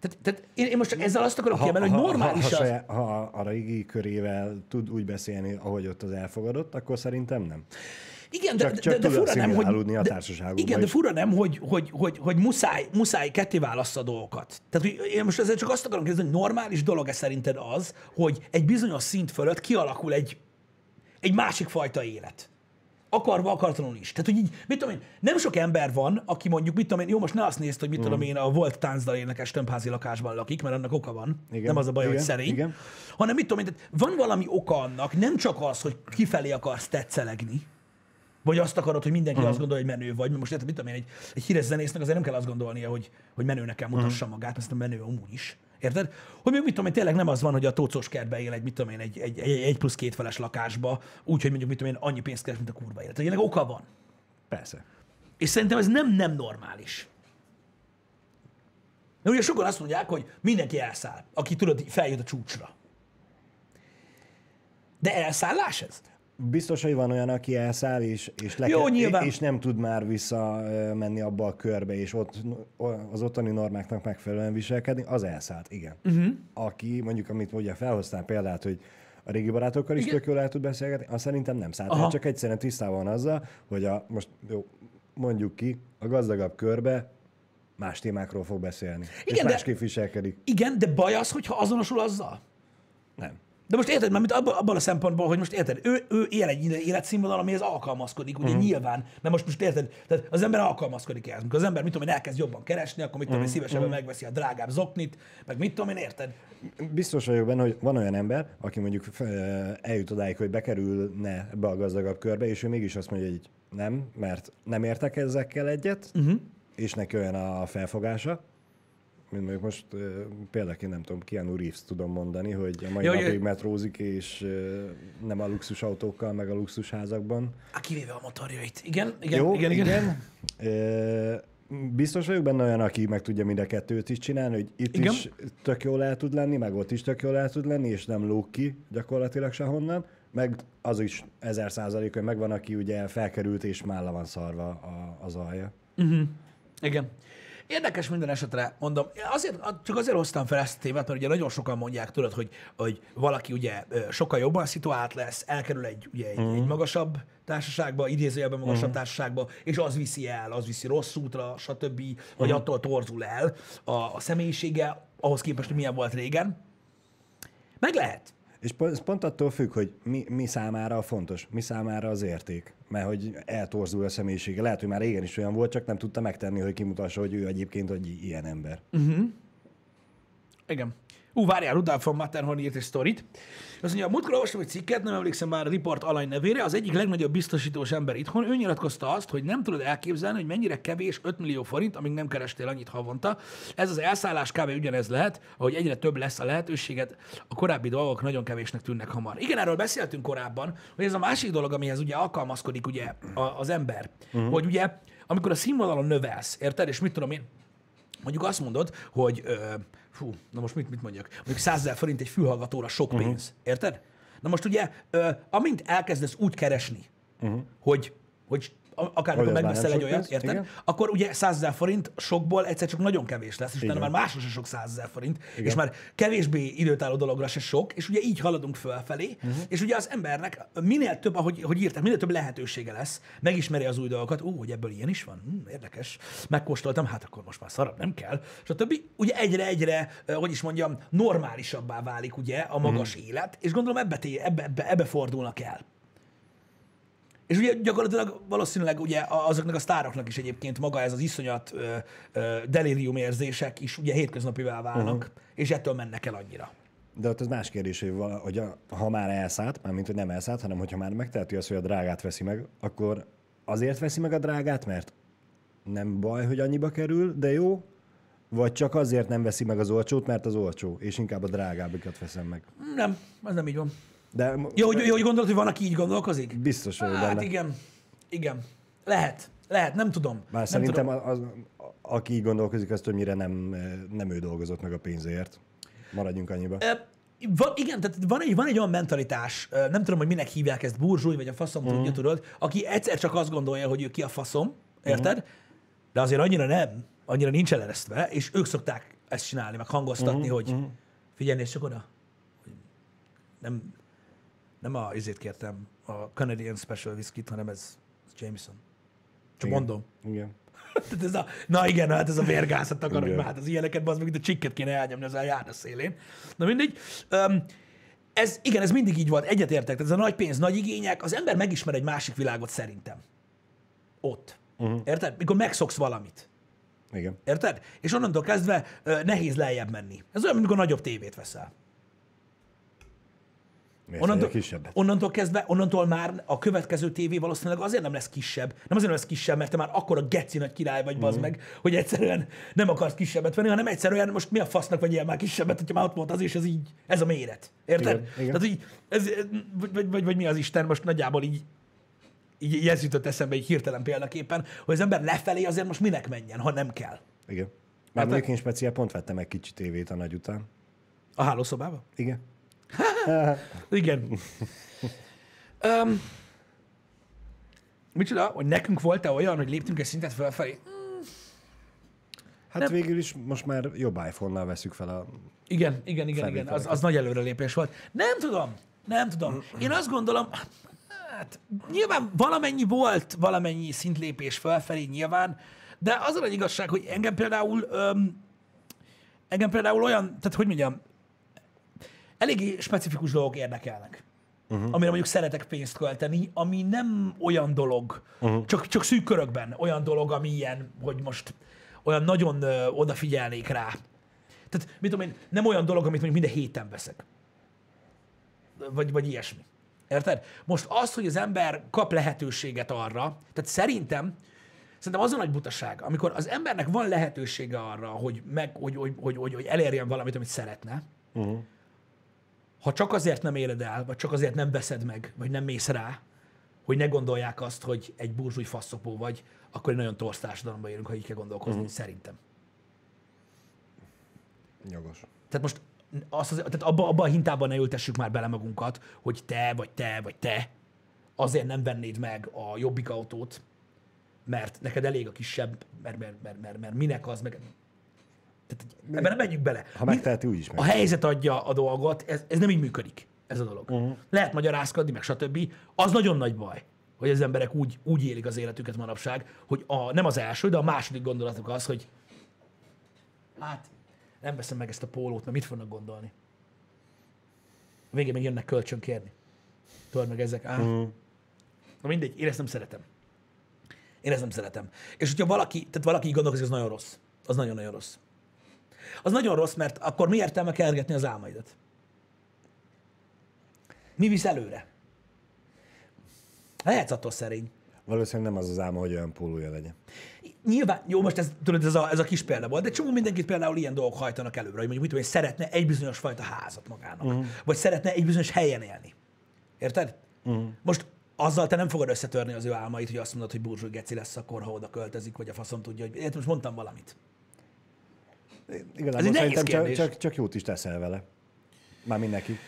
Tehát, tehát én, én most csak ezzel azt akarom kiemelni, hogy normális ha, az. ha, saját- ha a régi körével tud úgy beszélni, ahogy ott az elfogadott, akkor szerintem nem. Igen, de, Csak- de, csak de, de fura nem, hogy... a de- Igen, de fura nem, hogy, hogy, hogy, hogy muszáj, muszáj ketté válassza a dolgokat. Tehát hogy én most ezzel csak azt akarom kérdezni, hogy normális dolog-e szerinted az, hogy egy bizonyos szint fölött kialakul egy, egy másik fajta élet. Akarva, akartalanul is. Tehát, hogy így, mit tudom én, nem sok ember van, aki mondjuk, mit tudom én, jó, most ne azt nézd, hogy mit Mm. tudom én, a volt táncdal énekes tömbházi lakásban lakik, mert annak oka van. Igen, Nem az a baj, hogy igen, szerény. igen. Hanem mit tudom én, tehát van valami oka annak, nem csak az, hogy kifelé akarsz tetszelegni, vagy azt akarod, hogy mindenki uh-huh. azt gondolja, hogy menő vagy. Mert most érted, mit tudom én, egy, egy híres zenésznek azért nem kell azt gondolnia, hogy, hogy menőnek kell mutassa uh-huh. magát, mert menő amúgy is. Érted? Hogy még mit tudom én, tényleg nem az van, hogy a tócos kertbe él egy, mit tudom én, egy, egy, egy, egy plusz két feles lakásba, úgyhogy mondjuk, mit tudom én, annyi pénzt keres, mint a kurva élet. Ennek oka van. Persze. És szerintem ez nem nem normális. Mert ugye sokan azt mondják, hogy mindenki elszáll, aki tudod, így feljött a csúcsra. De elszállás ez? Biztos, hogy van olyan, aki elszáll, és, és, le Jó, nyilván. és nem tud már visszamenni abba a körbe, és ott az ottani normáknak megfelelően viselkedni, az elszállt, igen. Uh-huh. Aki mondjuk, amit ugye felhoztál példát, hogy a régi barátokkal is tök jól el tud beszélgetni, azt szerintem nem szállt. Aha. Csak egyszerűen tisztában van azzal, hogy a, most jó, mondjuk ki, a gazdagabb körbe más témákról fog beszélni. Igen, és de- másképp viselkedik. Igen, de baj az, hogyha azonosul azzal? Nem. De most érted, mert abban, abban a szempontból, hogy most érted, ő, ő él egy életszínvonal, amihez alkalmazkodik, ugye uh-huh. nyilván, mert most, most érted, tehát az ember alkalmazkodik ehhez. Amikor az ember, mit tudom én, elkezd jobban keresni, akkor mit tudom én, szívesebben megveszi a drágább zoknit, meg mit tudom én, érted? Biztos vagyok benne, hogy van olyan ember, aki mondjuk eljut odáig, hogy bekerülne ebbe a gazdagabb körbe, és ő mégis azt mondja, hogy nem, mert nem értek ezekkel egyet, uh-huh. és neki olyan a felfogása, mint mondjuk most példaként nem tudom, Keanu Reeves tudom mondani, hogy a mai Jó, ja, jó. napig metrózik, és nem a luxusautókkal, meg a luxusházakban. Hát kivéve a motorjait. Igen, igen, Jó, igen, igen. igen. Ö, Biztos vagyok benne olyan, aki meg tudja mind a kettőt is csinálni, hogy itt Igen. is tök jól el tud lenni, meg ott is tök jól el tud lenni, és nem lóg ki gyakorlatilag sehonnan. Meg az is ezer százalék, hogy megvan, aki ugye felkerült és már le van szarva a, az alja. Igen. Érdekes minden esetre, mondom, azért, csak azért hoztam fel ezt a témát, mert ugye nagyon sokan mondják, tudod, hogy, hogy valaki ugye sokkal jobban szituált lesz, elkerül egy, ugye, egy, egy magasabb társaságba, idézőjelben magasabb társaságba, és az viszi el, az viszi rossz útra, stb., vagy attól torzul el a, a személyisége, ahhoz képest, hogy milyen volt régen. Meg lehet. És pont, pont attól függ, hogy mi, mi számára fontos, mi számára az érték. Mert hogy eltorzul a személyisége. Lehet, hogy már régen is olyan volt, csak nem tudta megtenni, hogy kimutassa, hogy ő egyébként egy ilyen ember. Igen. Ú, várjál, Rudolf von Matterhorn írt egy sztorit. Azt mondja, múltkor olvastam egy cikket, nem emlékszem már a Report alany nevére, az egyik legnagyobb biztosítós ember itthon, ő nyilatkozta azt, hogy nem tudod elképzelni, hogy mennyire kevés 5 millió forint, amíg nem kerestél annyit havonta. Ez az elszállás kb. ugyanez lehet, ahogy egyre több lesz a lehetőséget, a korábbi dolgok nagyon kevésnek tűnnek hamar. Igen, erről beszéltünk korábban, hogy ez a másik dolog, amihez ugye alkalmazkodik ugye az ember, uh-huh. hogy ugye amikor a színvonalon növelsz, érted, és mit tudom én, Mondjuk azt mondod, hogy ö, fú, na most mit, mit mondjak? Mondjuk 100 ezer forint egy fülhallgatóra sok pénz. Uh-huh. Érted? Na most ugye, amint elkezdesz úgy keresni, uh-huh. hogy, hogy akár amikor megveszel egy olyat, érted? igen. Akkor ugye 100 ezer forint sokból egyszer csak nagyon kevés lesz, és utána már másra se sok 100 ezer forint, és már kevésbé időtálló dologra se sok, és ugye így haladunk fölfelé, uh-huh. és ugye az embernek minél több, ahogy hogy írták, minél több lehetősége lesz, megismeri az új dolgokat, ú, hogy ebből ilyen is van, hm, érdekes, megkóstoltam, hát akkor most már szarabb nem kell, stb. Ugye egyre-egyre, hogy is mondjam, normálisabbá válik ugye a magas uh-huh. élet, és gondolom ebbe, ebbe, ebbe, ebbe fordulnak el. És ugye gyakorlatilag valószínűleg ugye azoknak a sztároknak is egyébként maga ez az iszonyat ö, ö, delirium érzések is ugye hétköznapivá válnak, uh-huh. és ettől mennek el annyira. De ott az más kérdés, hogy, vala, hogy a, ha már elszállt, mármint, hogy nem elszállt, hanem hogyha már megteheti azt, hogy a drágát veszi meg, akkor azért veszi meg a drágát, mert nem baj, hogy annyiba kerül, de jó, vagy csak azért nem veszi meg az olcsót, mert az olcsó, és inkább a drágábbikat veszem meg. Nem, ez nem így van. De Jó, hogy, jó, hogy gondolod, hogy van, aki így gondolkozik? biztos vagyok Hát benne. igen, igen. Lehet, lehet, nem tudom. Bár nem szerintem tudom. az, aki így gondolkozik, az többnyire nem, nem ő dolgozott meg a pénzért. Maradjunk annyiba. Ö, Van, igen, tehát van egy, van egy olyan mentalitás, nem tudom, hogy minek hívják ezt, burzsúj, vagy a faszom uh-huh. tudja, tudod, aki egyszer csak azt gondolja, hogy ő ki a faszom, érted? Uh-huh. De azért annyira nem, annyira nincs eleresztve, és ők szokták ezt csinálni, meg hangoztatni, uh-huh. hogy figyelj, nézd csak oda, nem, nem a izét kértem, a Canadian Special Whisky-t, hanem ez, ez Jameson. Csak Igen. mondom. Igen. Tehát ez a, na igen, hát ez a vérgázat akar, hogy Igen. hát az ilyeneket, az meg itt a csikket kéne elnyomni az a szélén. Na mindegy. Um, ez, igen, ez mindig így volt, egyetértek. Ez a nagy pénz, nagy igények, az ember megismer egy másik világot szerintem. Ott. Uh-huh. Érted? Mikor megszoksz valamit. Igen. Érted? És onnantól kezdve ö, nehéz lejjebb menni. Ez olyan, mint amikor nagyobb tévét veszel. Miért Onnantól, kisebbet? onnantól kezdve, onnantól már a következő tévé valószínűleg azért nem lesz kisebb. Nem azért nem lesz kisebb, mert te már akkora geci nagy király vagy, bazd meg, hogy egyszerűen nem akarsz kisebbet venni, hanem egyszerűen most mi a fasznak vagy ilyen már kisebbet, hogyha már ott volt az, és ez így, ez a méret. Érted? Igen, igen. Tehát így, ez, vagy, vagy, vagy, vagy, mi az Isten, most nagyjából így, így, így ez jutott eszembe egy hirtelen példaképpen, hogy az ember lefelé azért most minek menjen, ha nem kell. Igen. Már mondjuk én speciál pont vettem egy kicsi tévét a nagy után. A hálószobába? Igen. Igen. um, micsoda, hogy nekünk volt-e olyan, hogy léptünk egy szintet felfelé? Hát Nem. végül is most már jobb iPhone-nal veszük fel a... Igen, igen, igen, igen. Az, az nagy előrelépés volt. Nem tudom, nem tudom. Én azt gondolom, hát nyilván valamennyi volt, valamennyi szintlépés felfelé nyilván, de az a nagy igazság, hogy engem például, öm, engem például olyan, tehát hogy mondjam, eléggé specifikus dolgok érdekelnek. Uh-huh. Amire mondjuk szeretek pénzt költeni, ami nem olyan dolog, uh-huh. csak, csak szűk körökben olyan dolog, ami ilyen, hogy most olyan nagyon ö, odafigyelnék rá. Tehát, mit tudom én, nem olyan dolog, amit mondjuk minden héten veszek. Vagy, vagy ilyesmi. Érted? Most az, hogy az ember kap lehetőséget arra, tehát szerintem, szerintem az a nagy butaság, amikor az embernek van lehetősége arra, hogy, meg, hogy, hogy, hogy, hogy, hogy elérjen valamit, amit szeretne, Uh-huh. Ha csak azért nem éred el, vagy csak azért nem veszed meg, vagy nem mész rá, hogy ne gondolják azt, hogy egy burzsúj faszopó vagy, akkor egy nagyon torsz társadalomban élünk, ha így kell gondolkozni, uh-huh. szerintem. Jogos. Tehát most azt az, tehát abba, abba a hintában ne ültessük már bele magunkat, hogy te, vagy te, vagy te azért nem vennéd meg a jobbik autót, mert neked elég a kisebb, mert, mert, mert, mert, mert minek az, meg... Tehát ebben nem menjünk bele. Ha megteheti, úgy is A meg. helyzet adja a dolgot, ez, ez nem így működik, ez a dolog. Uh-huh. Lehet magyarázkodni, meg stb. Az nagyon nagy baj, hogy az emberek úgy, úgy élik az életüket manapság, hogy a, nem az első, de a második gondolatuk az, hogy hát nem veszem meg ezt a pólót, mert mit fognak gondolni? A végén még jönnek kölcsön kérni. Tudod meg ezek? Á, Mm. Na mindegy, én ezt nem szeretem. Én ezt nem szeretem. És hogyha valaki, tehát valaki így gondolkozik, az nagyon rossz. Az nagyon-nagyon rossz. Az nagyon rossz, mert akkor mi értelme kergetni az álmaidat? Mi visz előre? Lehetsz attól szerény. Valószínűleg nem az az álma, hogy olyan pólója legyen. Nyilván, jó, most ez, tudod, ez a, ez a kis példa volt, de csomó mindenkit például ilyen dolgok hajtanak előre, hogy mondjuk mit tudom, én, szeretne egy bizonyos fajta házat magának, uh-huh. vagy szeretne egy bizonyos helyen élni. Érted? Uh-huh. Most azzal te nem fogod összetörni az ő álmait, hogy azt mondod, hogy burzsúj geci lesz akkor, ha oda költözik, vagy a faszom tudja, hogy érted, most mondtam valamit. Igazából szerintem csak, csak, csak jót is teszel vele. Már mindenki.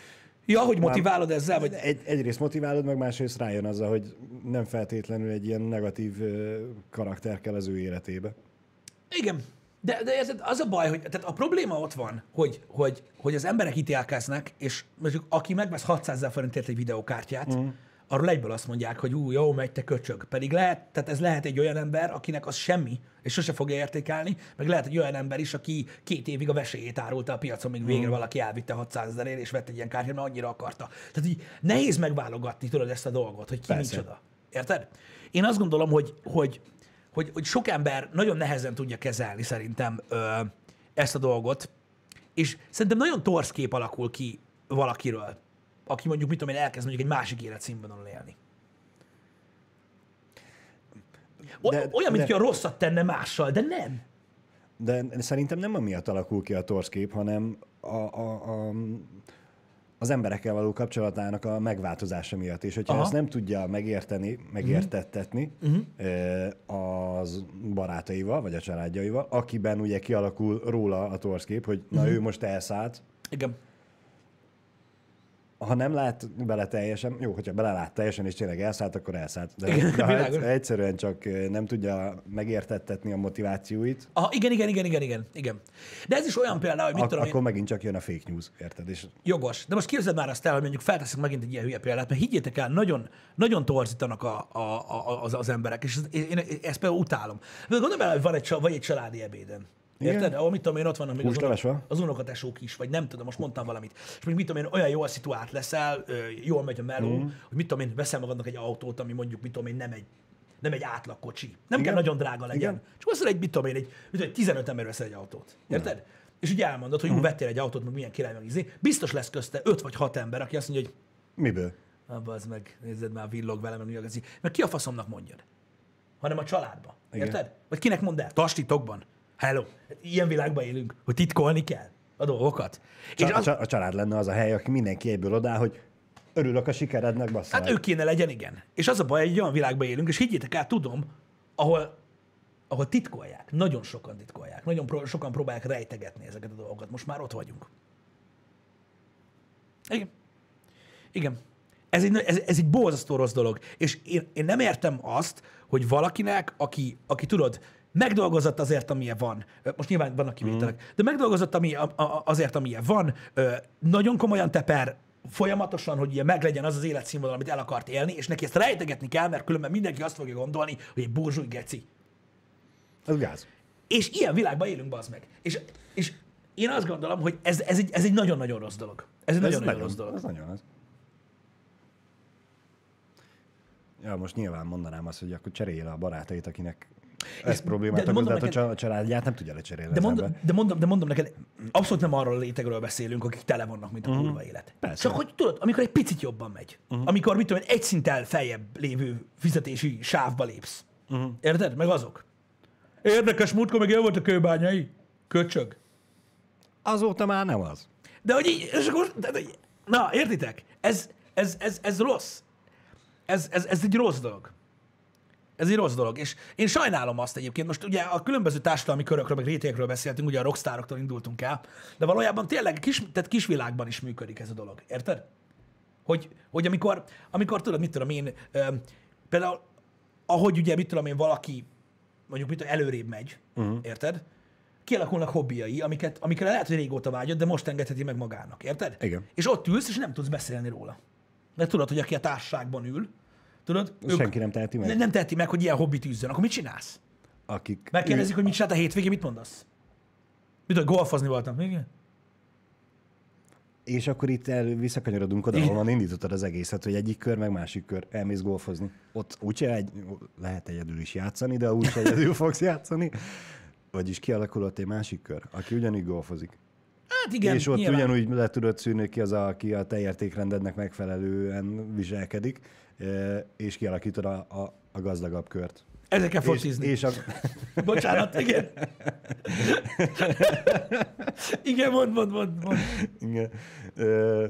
Ja, hogy motiválod ezzel, vagy... Egy, egyrészt motiválod, meg másrészt rájön azzal, hogy nem feltétlenül egy ilyen negatív karakter kell az ő életébe. Igen. De, de ez, az a baj, hogy tehát a probléma ott van, hogy, hogy, hogy az emberek ítélkeznek, és mondjuk aki megvesz 600 ezer forintért egy videokártyát, mm. Arról egyből azt mondják, hogy ú, jó, megy te köcsög. Pedig lehet, tehát ez lehet egy olyan ember, akinek az semmi, és sose fogja értékelni, meg lehet egy olyan ember is, aki két évig a vesélyét árulta a piacon, míg végre valaki elvitte 600 ezerért, és vett egy ilyen kártyát, mert annyira akarta. Tehát így nehéz megválogatni, tudod ezt a dolgot, hogy ki Persze. micsoda. Érted? Én azt gondolom, hogy, hogy, hogy, hogy sok ember nagyon nehezen tudja kezelni szerintem ö, ezt a dolgot, és szerintem nagyon torsz kép alakul ki valakiről, aki mondjuk, mit tudom én, elkezd mondjuk egy másik életszínvonalon élni. De- olyan, mint de- hogy a rosszat tenne mással, de nem. De szerintem nem amiatt alakul ki a torszkép, hanem a, a, a, az emberekkel való kapcsolatának a megváltozása miatt. És hogyha Aha. ezt nem tudja megérteni, megértettetni uh-huh. az barátaival, vagy a családjaival, akiben ugye kialakul róla a torszkép, hogy na ő most elszállt, Igen. Ha nem lát bele teljesen, jó, hogyha belelát teljesen, és tényleg elszállt, akkor elszállt. De, Igen, de ha egyszerűen csak nem tudja megértettetni a motivációit, Aha, igen, igen, igen, igen, igen, igen. De ez is olyan például, hogy mit ak- tudom én, akkor megint csak jön a fake news, érted? És Jogos. De most képzeld már azt el, hogy mondjuk felteszek megint egy ilyen hülye példát, mert higgyétek el, nagyon, nagyon torzítanak a, a, a, az, az emberek, és én, én ezt például utálom. De gondolom el, hogy van egy, vagy egy családi ebéden. Érted? Igen. Ahol mit tudom én, ott vannak még az, unok, unokatesók is, vagy nem tudom, most mondtam valamit. És még mit tudom én, olyan jól szituált leszel, jól megy a meló, Mhm. mm. hogy mit tudom én, veszel magadnak egy autót, ami mondjuk, mit tudom én, nem egy nem egy átlag kocsi. Nem Igen. kell nagyon drága legyen. Igen. Csak azt egy, mit tudom én, egy, mit tudom, egy 15 ember veszel egy autót. Érted? És ugye elmondod, hogy Mhm. úgy vettél egy autót, meg milyen király meg izé. Biztos lesz közte 5 vagy 6 ember, aki azt mondja, hogy miből? abba az meg, nézzed már, villog vele, meg Mert ki a faszomnak mondjad? Hanem a családba. Igen. Érted? Vagy kinek mondd el? Tastitokban. Hello. Ilyen világban élünk, hogy titkolni kell a dolgokat. Csa- És az, a, család lenne az a hely, aki mindenki egyből odáll, hogy örülök a sikerednek, bassza. hát ő kéne legyen, igen. És az a baj, hogy egy olyan világban élünk, és higgyétek el, tudom, ahol, ahol titkolják, nagyon sokan titkolják, nagyon pro, sokan próbálják rejtegetni ezeket a dolgokat. Most már ott vagyunk. Igen. Igen. Ez egy, ez, ez egy borzasztó rossz dolog. És én, én nem értem azt, hogy valakinek, aki, aki tudod, megdolgozott azért, amilyen van. Most nyilván vannak kivételek, mm. de megdolgozott ami, a, a, azért, amilyen van. Ö, nagyon komolyan teper folyamatosan, hogy ugye meglegyen az az életszínvonal, amit el akart élni, és neki ezt rejtegetni kell, mert különben mindenki azt fogja gondolni, hogy egy burzsúj geci. Ez gáz. És ilyen világban élünk, bazd meg. És, és én azt gondolom, hogy ez, ez, egy, ez egy nagyon-nagyon rossz dolog. Ez egy nagyon-nagyon rossz dolog. Ez nagyon az. Ja, most nyilván mondanám azt, hogy akkor cserélje le a barátait, akinek ez de- problémát de de neked- csa- a családját nem tudja lecserélni. De mondom, de, mondom, de mondom neked, abszolút nem arról a rétegről beszélünk, akik tele vannak, mint a kurva élet. Mhm. Persze. Csak hogy tudod, amikor egy picit jobban megy, Mhm. amikor mit tudom, egy szinttel feljebb lévő fizetési sávba lépsz. Mhm. Érted? Meg azok. Érdekes, múltkor meg el volt a kőbányai. Köcsög. Azóta már nem az. De hogy így, és akkor, de, de, na, értitek? Ez, ez, ez, ez rossz. ez, ez, ez egy rossz dolog. Ez egy rossz dolog, és én sajnálom azt egyébként. Most ugye a különböző társadalmi körökről, meg rétegekről beszéltünk, ugye a rockstaroktól indultunk el, de valójában tényleg kis, tehát kisvilágban is működik ez a dolog. Érted? Hogy, hogy amikor, amikor tudod, mit tudom én, például ahogy ugye, mit tudom én, valaki mondjuk mit tudom, előrébb megy, uh-huh. érted? Kialakulnak hobbiai, amiket, amikre lehet, hogy régóta vágyott, de most engedheti meg magának, érted? Igen. És ott ülsz, és nem tudsz beszélni róla. Mert tudod, hogy aki a társaságban ül, tudod, Senki nem teheti meg. ne- nem teheti meg, hogy ilyen hobbit űzzön. Akkor mit csinálsz? Akik Megkérdezik, hogy mit csinált a hétvégén, mit mondasz? Mit tudom, golfozni voltam. Igen? És akkor itt el, visszakanyarodunk oda, ahol indítottad az egészet, hogy egyik kör, meg másik kör, elmész golfozni. Ott úgyse egy, lehet egyedül is játszani, de úgyse egyedül fogsz játszani. Vagyis kialakulott egy másik kör, aki ugyanígy golfozik. Hát igen, és ott nyilván. ugyanúgy le tudod szűrni ki az, aki a te értékrendednek megfelelően viselkedik, és kialakítod a, a, a gazdagabb kört. Ezekkel És, focizni. és a, Bocsánat, igen. igen, mond, mond, mond, mond. igen. Ö,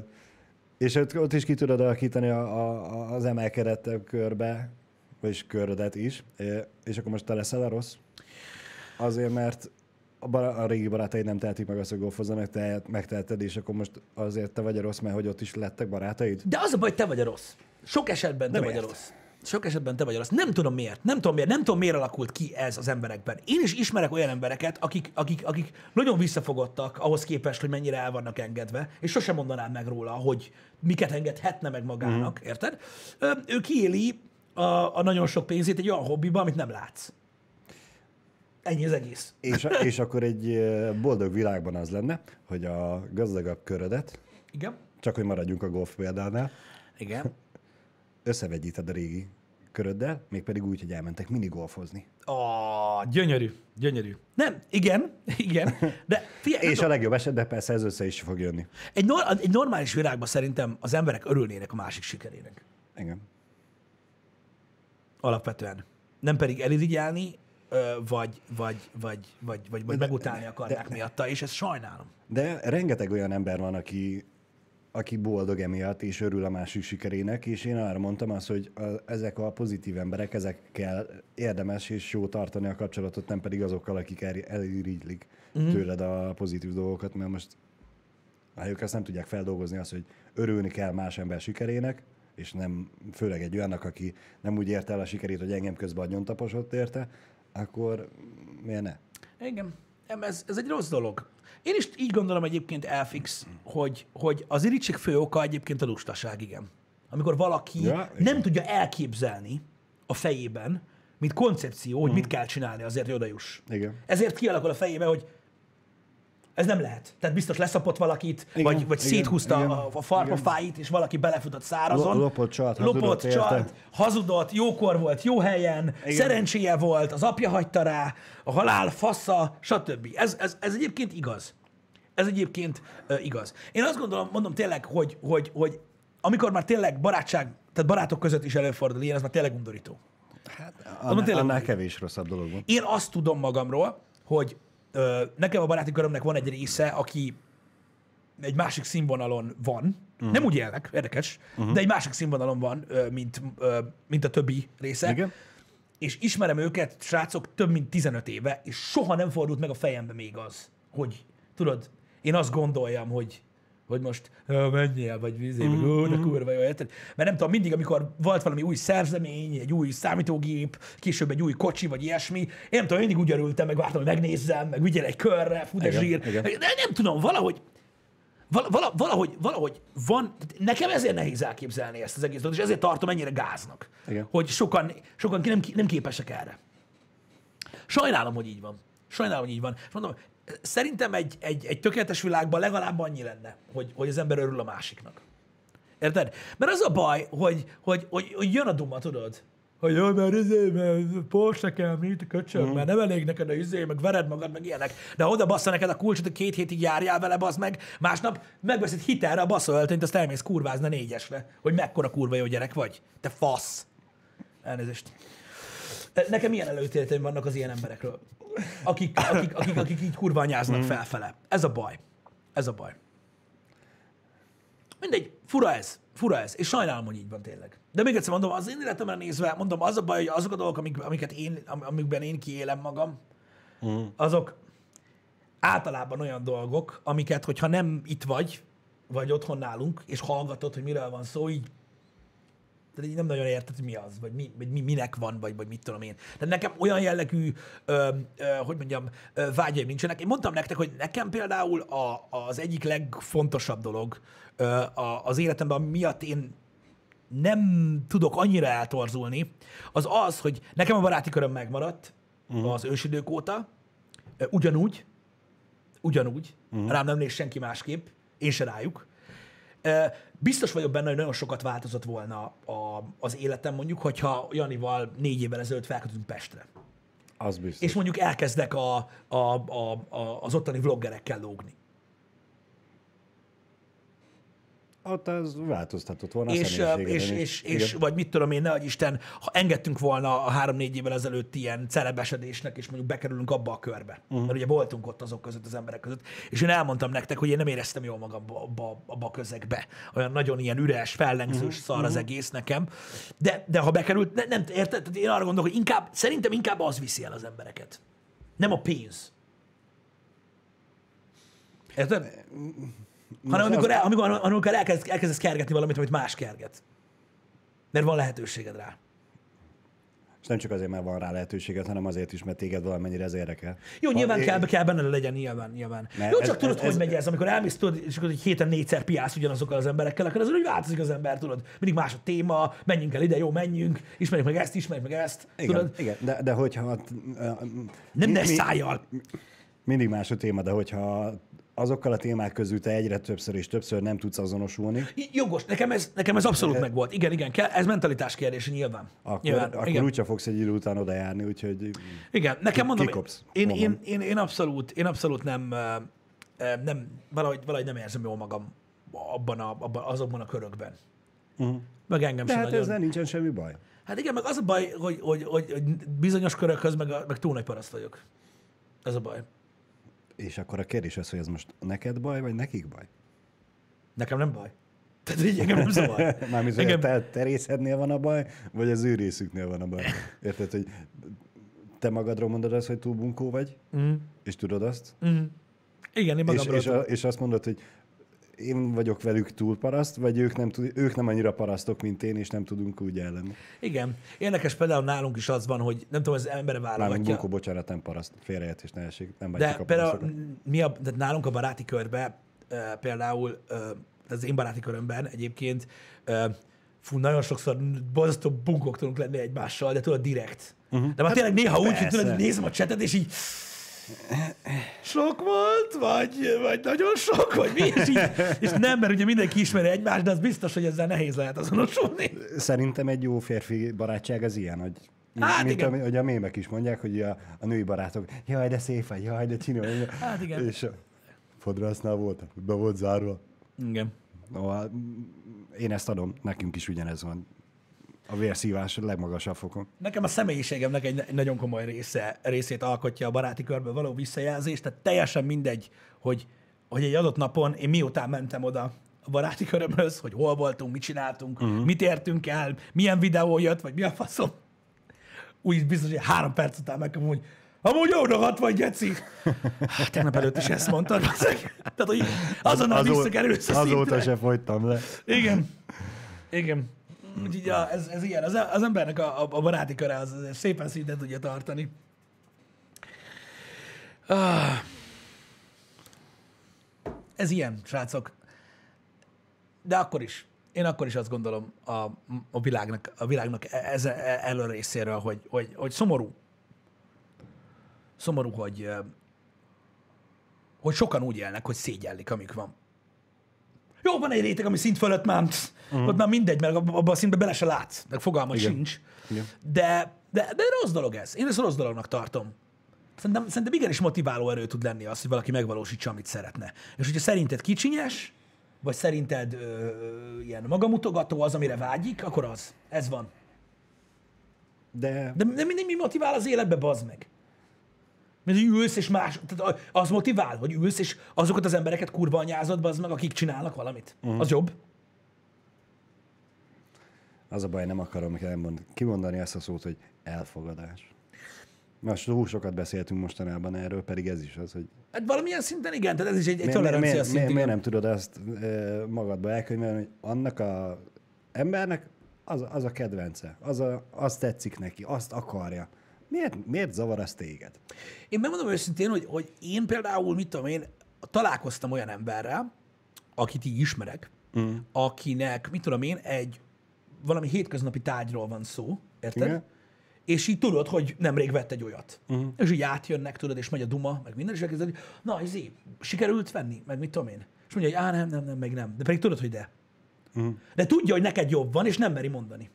és ott, ott is ki tudod alakítani a, a, az emelkedettebb körbe, vagyis körödet is, és akkor most te leszel a rossz. Azért, mert a, bar- a régi barátaid nem tehetik meg azt, hogy golfozzanak, te megteheted, és akkor most azért te vagy a rossz, mert hogy ott is lettek barátaid? De az a baj, te vagy a rossz. Sok esetben te De vagy a rossz. Sok esetben te vagy a rossz. Nem tudom miért. Nem tudom miért. Nem tudom miért alakult ki ez az emberekben. Én is ismerek olyan embereket, akik, akik, akik nagyon visszafogottak ahhoz képest, hogy mennyire el vannak engedve, és sosem mondanám meg róla, hogy miket engedhetne meg magának, mm. érted? Ö, ő kiéli a, a nagyon sok pénzét egy olyan hobbiba, amit nem látsz. Ennyi az egész. És, és akkor egy boldog világban az lenne, hogy a gazdagabb körödet, Igen? csak hogy maradjunk a golf példánál, Igen. Összevegyíted a régi köröddel, mégpedig úgy, hogy elmentek minigolfozni. Ó, gyönyörű, gyönyörű. Nem, igen, igen, de figyelj, És a legjobb esetben persze ez össze is fog jönni. Egy, nor- egy normális világban szerintem az emberek örülnének a másik sikerének. Igen. Alapvetően. Nem pedig elirigyelni, vagy, vagy, vagy, vagy, vagy, vagy megutálni akarnák miatta, és ezt sajnálom. De rengeteg olyan ember van, aki, aki boldog emiatt, és örül a másik sikerének, és én arra mondtam azt, hogy a, ezek a pozitív emberek, ezekkel érdemes és jó tartani a kapcsolatot, nem pedig azokkal, akik el, elirigylik Mhm. mm-hmm. tőled a pozitív dolgokat, mert most ha ők ezt nem tudják feldolgozni, az, hogy örülni kell más ember sikerének, és nem, főleg egy olyannak, aki nem úgy ért el a sikerét, hogy engem közben agyon taposott érte, akkor miért ne? Igen, Nem, ez, ez egy rossz dolog. Én is így gondolom egyébként elfix, hogy, hogy az irigység fő oka egyébként a lustaság, igen. Amikor valaki Ja, ja, igen. nem tudja elképzelni a fejében, mint koncepció, hogy mit kell csinálni azért, hogy oda juss. Igen. Ezért kialakul a fejébe, hogy ez nem lehet. Tehát biztos leszapott valakit, igen, vagy, vagy igen, széthúzta igen, a, a farpafáit, és valaki belefutott szárazon. Lo- lopott, csalt, lopott, hazudott érte. csalt, hazudott, jókor volt, jó helyen, igen. szerencséje volt, az apja hagyta rá, a halál fassa, stb. Ez, ez, ez egyébként igaz. Ez egyébként uh, igaz. Én azt gondolom, mondom tényleg, hogy, hogy, hogy amikor már tényleg barátság, tehát barátok között is előfordul ilyen, ez már tényleg undorító. Annál, tényleg- annál kevés rosszabb dolog van. Én azt tudom magamról, hogy ö, nekem a baráti körömnek van egy része, aki egy másik színvonalon van, uh-huh. nem úgy élnek, érdekes, uh-huh. de egy másik színvonalon van, ö, mint, ö, mint a többi része. Igen. És ismerem őket, srácok, több mint 15 éve, és soha nem fordult meg a fejembe még az, hogy tudod, én azt gondoljam, hogy hogy most "Ö, menjél, vagy vízé, vagy ó, de kurva jó, érted? Mert nem tudom, mindig, amikor volt valami új szerzemény, egy új számítógép, később egy új kocsi, vagy ilyesmi, én nem tudom, mindig úgy örültem, meg vártam, hogy megnézzem, meg vigyél egy körre, fú, de Igen, zsír. igen. De nem tudom, valahogy, vala, vala, valahogy, valahogy van, nekem ezért nehéz elképzelni ezt az egész dolgot, és ezért tartom ennyire gáznak, Igen. hogy sokan, sokan nem, nem képesek erre. Sajnálom, hogy így van. Sajnálom, hogy így van. És mondom, szerintem egy, egy, egy tökéletes világban legalább annyi lenne, hogy, hogy az ember örül a másiknak. Érted? Mert az a baj, hogy, hogy, hogy, hogy jön a duma, tudod? Hogy jó, mert izé, mert Porsche kell, mit köcsög, mm. mert nem elég neked a izé, meg vered magad, meg ilyenek. De oda bassza neked a kulcsot, hogy két hétig járjál vele, bazd meg, másnap megveszed hitelre a basszó öltönyt, azt elmész kurvázni a négyesre, hogy mekkora kurva jó gyerek vagy. Te fasz. Elnézést. Nekem ilyen előítéleteim vannak az ilyen emberekről, akik, akik, akik, akik így kurva anyáznak felfele. Ez a baj. Ez a baj. Mindegy, fura ez. Fura ez. És sajnálom, hogy így van tényleg. De még egyszer mondom, az én életemre nézve, mondom, az a baj, hogy azok a dolgok, amik, amiket én, am- amikben én kiélem magam, Mm. azok általában olyan dolgok, amiket, hogyha nem itt vagy, vagy otthon nálunk, és hallgatod, hogy miről van szó, így tehát így nem nagyon érted, hogy mi az, vagy, mi, vagy mi, minek van, vagy, vagy mit tudom én. Tehát nekem olyan jellegű, ö, ö, hogy mondjam, ö, vágyaim nincsenek. Én mondtam nektek, hogy nekem például a, az egyik legfontosabb dolog ö, a, az életemben, ami miatt én nem tudok annyira eltorzulni, az az, hogy nekem a baráti köröm megmaradt uh-huh. az ősidők óta, ugyanúgy, ugyanúgy, uh-huh. rám nem néz senki másképp, én se rájuk. Biztos vagyok benne, hogy nagyon sokat változott volna a, az életem, mondjuk, hogyha Janival négy évvel ezelőtt felkötünk Pestre. Az biztos. És mondjuk elkezdek a, a, a, a, az ottani vloggerekkel lógni. Ott az változtatott volna a és, személyiségeden és, és, Igen. és, vagy mit tudom én, nehogy Isten, ha engedtünk volna a három-négy évvel ezelőtt ilyen celebesedésnek, és mondjuk bekerülünk abba a körbe. Mhm. Uh-huh. Mert ugye voltunk ott azok között, az emberek között. És én elmondtam nektek, hogy én nem éreztem jól magam abba, abba a közegbe. Olyan nagyon ilyen üres, fellengzős Mhm. uh-huh. szar az egész nekem. De, de ha bekerült, ne, nem, érted? Tehát én arra gondolok, hogy inkább, szerintem inkább az viszi el az embereket. Nem a pénz. Érted? Hanem amikor, el, amikor, amikor elkezd, elkezdesz kergetni valamit, amit más kerget. Mert van lehetőséged rá. És nem csak azért, mert van rá lehetőséget, hanem azért is, mert téged valamennyire ez érdekel. Jó, nyilván Ha- kell, kell benne legyen, nyilván, nyilván. Mert Jó, ez- csak tudod, ez- hogy ez- megy ez, amikor elmész, tudod, és akkor egy héten négyszer piálsz ugyanazokkal az emberekkel, akkor azért úgy változik az ember, tudod. Mindig más a téma, menjünk el ide, jó, menjünk, ismerjük meg ezt, ismerjük meg ezt. Igen, Tudod? igen de, de hogyha... Nem mi- ne mi- szájjal. Mindig más a téma, de hogyha azokkal a témák közül te egyre többször és többször nem tudsz azonosulni, Jogos, nekem ez, nekem ez abszolút megvolt. Igen, igen, kell, ez mentalitás kérdése nyilván. akkor, nyilván, akkor igen. úgyse fogsz egy idő után oda járni, úgyhogy Igen, nekem mondom, kikopsz, én, én, én, én, abszolút, én abszolút nem, nem valahogy, valahogy nem érzem jól magam abban a, abban, azokban a körökben. Uh-huh. Meg engem de sem hát nagyon. ezzel nincsen semmi baj. Hát igen, meg az a baj, hogy, hogy, hogy, hogy bizonyos körökhöz meg, a, meg túl nagy paraszt vagyok. Ez a baj. És akkor a kérdés az, hogy ez most neked baj, vagy nekik baj? Nekem nem baj. Tehát így engem nem zavar. Mármint, Engem- te, te részednél van a baj, vagy az ő részüknél van a baj. Érted, hogy te magadról mondod azt, hogy túl bunkó vagy, Mm. és tudod azt, Mm. Igen, én és, magamról és, a, tudom. és azt mondod, hogy én vagyok velük túl paraszt, vagy ők nem, tud, ők nem annyira parasztok, mint én, és nem tudunk úgy ellenni. Igen. Érdekes például nálunk is az van, hogy nem tudom, az embere Mármint válogatja. bunkó, bocsánat, nem paraszt, félreértés ne esik, nem De a például mi a, tehát nálunk a baráti körben uh, például, tehát az én baráti körömben egyébként uh, fú, nagyon sokszor borzasztó bunkok tudunk lenni egymással, de tudod, direkt. Uh-huh. De már tényleg néha úgy, hogy persze. tudod, nézem a csetet, és így sok volt, vagy, vagy nagyon sok, vagy mi, és, így, és nem, mert ugye mindenki ismeri egymást, de az biztos, hogy ezzel nehéz lehet azonosulni. Szerintem egy jó férfi barátság az ilyen, hogy Hát mint igen. ami, hogy a mémek is mondják, hogy a, a női barátok, jaj, de szép vagy, jaj, de csinálja. Hát igen. És a fodrásznál voltam, be volt zárva. Igen. No, én ezt adom, nekünk is ugyanez van. A vérszívás a legmagasabb fokon. Nekem a személyiségemnek egy, nagyon komoly része, részét alkotja a baráti körben való visszajelzés, tehát teljesen mindegy, hogy, hogy egy adott napon én miután mentem oda a baráti körömhöz, hogy hol voltunk, mit csináltunk, uh-huh. mit értünk el, milyen videó jött, vagy mi a faszom. Úgy biztos, hogy három perc után megkapom, hogy amúgy rohadt vagy, Geci. Hát, Tegnap előtt is ezt mondtad. Tehát, hogy azonnal Azó- visszakerülsz a Azóta szintre. se fogytam le. Igen. Igen. Úgyhogy ja, ez, ez ilyen. Az, az embernek a, a, a baráti köre az, az szépen szinten tudja tartani. Ah. Ez ilyen, srácok. De akkor is. Én akkor is azt gondolom a, a világnak, a világnak ez, elő részéről, hogy, hogy, hogy szomorú. Szomorú, hogy, hogy sokan úgy élnek, hogy szégyellik, amik van. Jó, van egy réteg, ami szint fölött már, uh-huh. ott már mindegy, mert abban abba a szintben bele se látsz, meg fogalmad Igen. sincs. Igen. De, de, de rossz dolog ez. Én ezt rossz dolognak tartom. Szerintem, szerintem igenis motiváló erő tud lenni az, hogy valaki megvalósítsa, amit szeretne. És hogyha szerinted kicsinyes, vagy szerinted ö, ö, ilyen magamutogató az, amire vágyik, akkor az. Ez van. De De, de mi, mi motivál az életbe, bazd meg? Mert hogy ülsz és más, tehát az motivál, hogy ülsz és azokat az embereket kurva anyázod, bazd meg, akik csinálnak valamit. Uh-huh. Az jobb. Az a baj, nem akarom elmond- kimondani ezt a szót, hogy elfogadás. Most túl sokat beszéltünk mostanában erről, pedig ez is az, hogy Hát valamilyen szinten igen, tehát ez is egy, egy miért, tolerancia miért, miért, igen. miért nem tudod azt e, magadba elkönyvelni, hogy annak a embernek az, az a kedvence, az a, azt tetszik neki, azt akarja. Miért, miért zavar az téged? Én megmondom őszintén, hogy, hogy én például, mit tudom én, találkoztam olyan emberrel, akit így ismerek, mm. akinek, mit tudom én, egy valami hétköznapi tárgyról van szó, érted? Igen. És így tudod, hogy nemrég vett egy olyat. Uh-huh. És így átjönnek, tudod, és megy a duma, meg minden, és elkezded, na, izé, sikerült venni, meg mit tudom én. És mondja, hogy á, nem, nem, nem, meg nem. De pedig tudod, hogy de. Uh-huh. De tudja, hogy neked jobb van, és nem meri mondani.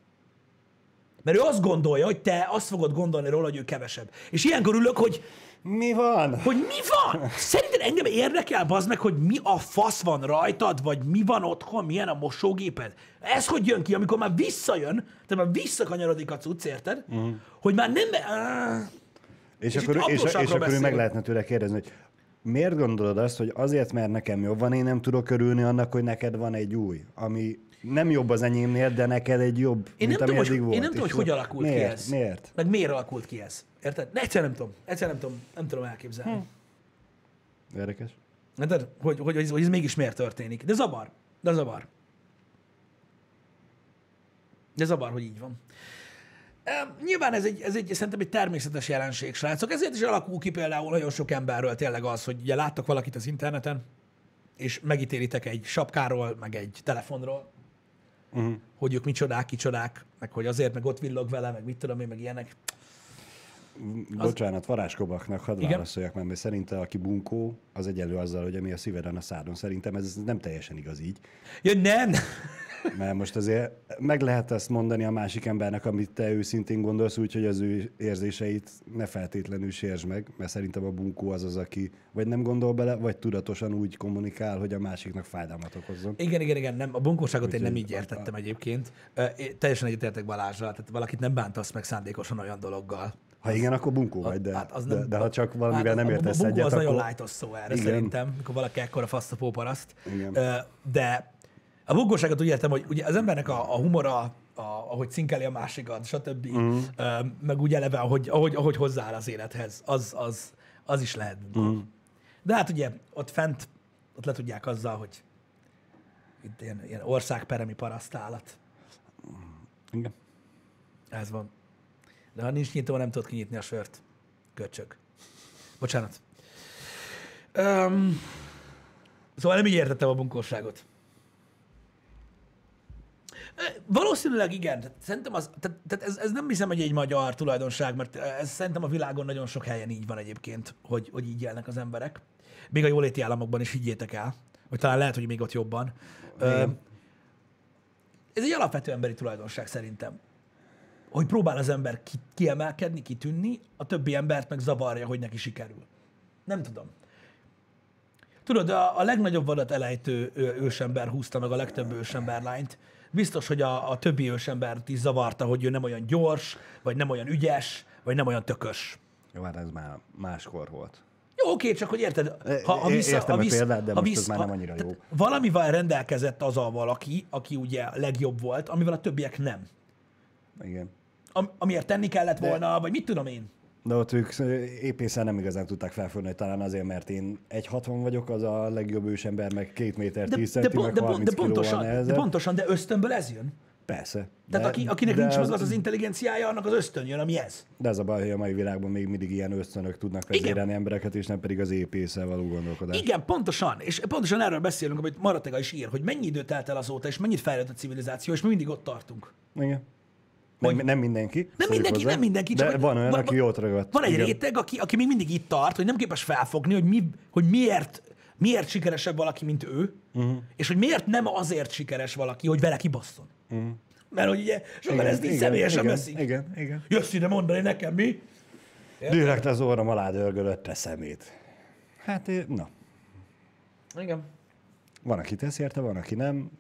Mert ő azt gondolja, hogy te azt fogod gondolni róla, hogy ő kevesebb. És ilyenkor ülök, hogy Mi van? hogy mi van? Szerinted engem érdekel, bazd meg, hogy mi a fasz van rajtad, vagy mi van otthon, milyen a mosógéped? Ez hogy jön ki, amikor már visszajön, tehát már visszakanyarodik a cucc, érted? Uh-huh. Hogy már nem... Áh, És, És akkor, és, és akkor ő meg beszélünk. lehetne tőle kérdezni, hogy miért gondolod azt, hogy azért, mert nekem jobb van, én nem tudok örülni annak, hogy neked van egy új, ami nem jobb az enyémnél, de neked egy jobb, én mint nem, ami tudom, hogy, eddig volt. én nem tudom, hogy hogy alakult miért? ki ez. Miért? Meg miért alakult ki ez. Érted? Egyszer nem tudom. Egyszer nem tudom, nem tudom elképzelni. Hm. Érdekes. Érted? Hogy, hogy, hogy, ez, hogy ez mégis miért történik. De zavar. De zavar. De zavar, hogy így van. Nyilván ez egy, ez egy, szerintem egy természetes jelenség, srácok. Ezért is alakul ki például nagyon sok emberről tényleg az, hogy ugye láttok valakit az interneten, és megítélitek egy sapkáról, meg egy telefonról, uh-huh. hogy ők micsodák, kicsodák, meg hogy azért, meg ott villog vele, meg mit tudom én, meg ilyenek. Bocsánat, varázskobaknak hadd Igen? válaszoljak meg, mert szerinte aki bunkó, az egyelő azzal, hogy ami a szíveden a szádon. Szerintem ez nem teljesen igaz így. Ja, nem! Mert most azért meg lehet ezt mondani a másik embernek, amit te őszintén gondolsz, úgyhogy az ő érzéseit ne feltétlenül sértsd meg, mert szerintem a bunkó az az, aki vagy nem gondol bele, vagy tudatosan úgy kommunikál, hogy a másiknak fájdalmat okozzon. Igen, igen, igen, nem. A bunkóságot én nem Úgyhogy- így értettem egyébként. Ö, én Teljesen egyetértek Balázsral, tehát valakit nem bántasz meg szándékosan olyan dologgal. Ha igen, akkor bunkó vagy, de, Hát az de, nem- de ha csak valamivel hát nem a- értesz a bunkó egyet, az akkor... nagyon lájtos szó erre Igen. szerintem, mikor valaki ekkora fasztapó paraszt. Igen. Ö, De a bunkóságot úgy értem, hogy ugye az embernek a, a humora, a, ahogy cinkeli a másikat, stb. Uh-huh. Meg úgy eleve, ahogy, ahogy, ahogy hozzááll az élethez, az, az, az is lehet bunkó. Uh-huh. De hát ugye ott fent, ott le tudják azzal, hogy itt ilyen, ilyen országperemi parasztállat. Igen. Ez van. De ha nincs nyitva, nem tudod kinyitni a sört. Köcsög. Bocsánat. Um, szóval nem így értettem a bunkóságot. Valószínűleg igen. Tehát Szerintem az, tehát, tehát ez, ez nem hiszem, hogy egy magyar tulajdonság, mert ez szerintem a világon nagyon sok helyen így van egyébként, hogy, hogy így élnek az emberek. Még a jóléti államokban is higgyétek el, vagy talán lehet, hogy még ott jobban. Ö, ez egy alapvető emberi tulajdonság szerintem. Hogy próbál az ember ki, kiemelkedni, kitűnni, a többi embert meg zavarja, hogy neki sikerül. Nem tudom. Tudod, a, a legnagyobb vadat elejtő ősember húzta meg a legtöbb ősemberlányt. Biztos, hogy a, a többi ősembert is zavarta, hogy ő nem olyan gyors, vagy nem olyan ügyes, vagy nem olyan tökös. Jó, hát ez már máskor volt. Jó, oké, csak hogy érted, ha, ha vissza, értem ha a vissza, példát, de ha most vissza, már nem annyira jó. Valamivel rendelkezett az a valaki, aki ugye a legjobb volt, amivel a többiek nem. Igen. Am, amiért tenni kellett volna, vagy mit tudom én. De ott ők épészen nem igazán tudták felfogni, talán azért, mert én 1,60 vagyok, az a legjobb ősember, meg 2 méter 10 De, de, de, pont, 30 de, pontosan, de pontosan, de ösztönből ez jön. Persze. Tehát de, aki, akinek de nincs meg az az intelligenciája, annak az ösztön jön, ami ez. De ez a baj, hogy a mai világban még mindig ilyen ösztönök tudnak vezérelni embereket, és nem pedig az épésszel való gondolkodás. Igen, pontosan. És pontosan erről beszélünk, amit Maratega is ír, hogy mennyi idő telt el azóta, és mennyit fejlődött a civilizáció, és mi mindig ott tartunk. Igen. Nem, nem mindenki. Nem mindenki, hozzá, nem mindenki. De hogy- van olyan, va- aki ott ragadt. Van egy Igen. réteg, aki, aki még mindig itt tart, hogy nem képes felfogni, hogy, mi, hogy miért, miért sikeresebb valaki, mint ő, uh-huh. és hogy miért nem azért sikeres valaki, hogy vele kibasszon. Uh-huh. Mert hogy ugye sokan ezt így személyesen igen, veszik. Igen, igen. Jössz ide mondani nekem, mi? Direkt az orrom alá dörgölött a szemét. Hát, na. Igen. Van, aki tesz érte, van, aki nem.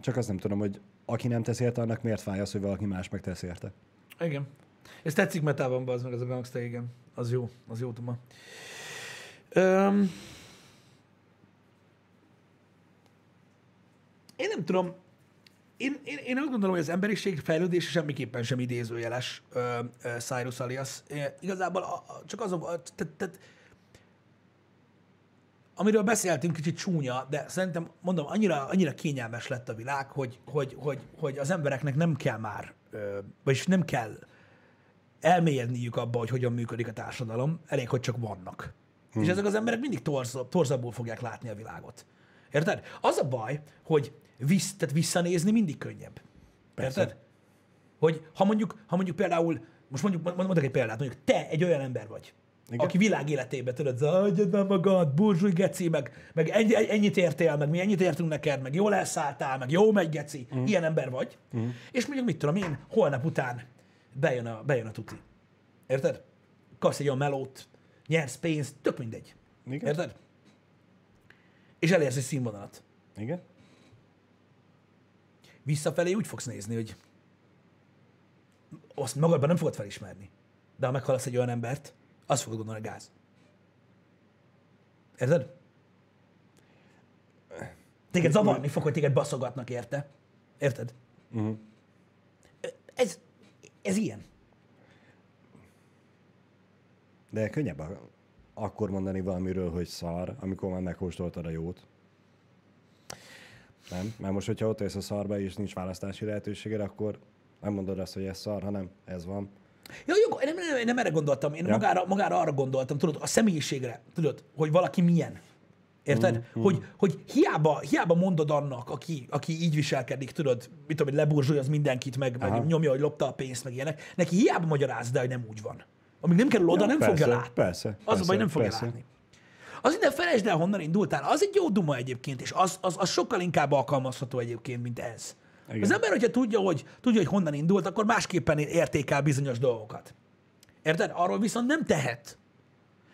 Csak azt nem tudom, hogy aki nem tesz érte, annak miért fáj az, hogy valaki más meg tesz érte. Igen. Ez tetszik metában, bazd meg ez a gangster, igen. Az jó, az jó tuma. Öm... Én nem tudom, én, én, én azt gondolom, hogy az emberiség fejlődése semmiképpen sem idézőjeles ö, ö, Cyrus alias. É, igazából a, a, csak az a... Tehát, amiről beszéltünk, kicsit csúnya, de szerintem, mondom, annyira, annyira kényelmes lett a világ, hogy, hogy, hogy, hogy az embereknek nem kell már, vagyis nem kell elmélyedniük abba, hogy hogyan működik a társadalom, elég, hogy csak vannak. Hmm. És ezek az emberek mindig torzabb, torzabbul fogják látni a világot. Érted? Az a baj, hogy visz, tehát visszanézni mindig könnyebb. Persze. Érted? Hogy ha mondjuk, ha mondjuk például, most mondjuk, mond- mondok egy példát, mondjuk te egy olyan ember vagy, Igen. Aki világ életében tudod, adjad már magad, burzsúj geci, meg, meg ennyi, ennyit értél, meg mi ennyit értünk neked, meg jól elszálltál, meg jó megy geci, mm. ilyen ember vagy, mm. és mondjuk mit tudom én, holnap után bejön a, bejön a tuti. Érted? Kapsz egy olyan melót, nyersz pénzt, tök mindegy. Igen. Érted? És elérsz egy színvonalat. Igen? Visszafelé úgy fogsz nézni, hogy azt magadban nem fogod felismerni. De ha meghallasz egy olyan embert, azt fogod gondolni, hogy gáz. Érted? Téged zavarni fog, hogy téged baszogatnak, érte? Érted? Uh-huh. Ez, ez ilyen. De könnyebb akkor mondani valamiről, hogy szar, amikor már megkóstoltad a jót. Nem? Mert most, hogyha ott élsz a szarba, és nincs választási lehetőséged, akkor nem mondod azt, hogy ez szar, hanem ez van. Ja, jó, én nem, nem, erre gondoltam, én Ja. magára, magára arra gondoltam, tudod, a személyiségre, tudod, hogy valaki milyen. Érted? Mm, hogy, hogy hiába, hiába mondod annak, aki, aki így viselkedik, tudod, mit tudom, hogy leburzsúlyoz mindenkit, meg, meg nyomja, hogy lopta a pénzt, meg ilyenek, neki hiába magyarázd el, hogy nem úgy van. Amíg nem kerül oda, Ja, nem persze, fogja látni. persze, Az persze, baj, nem fogja persze. látni. Az ide felejtsd el, honnan indultál. Az egy jó duma egyébként, és az, az, az sokkal inkább alkalmazható egyébként, mint ez. Igen. Az ember, hogyha tudja hogy, tudja, hogy honnan indult, akkor másképpen értékel bizonyos dolgokat. Érted? Arról viszont nem tehet.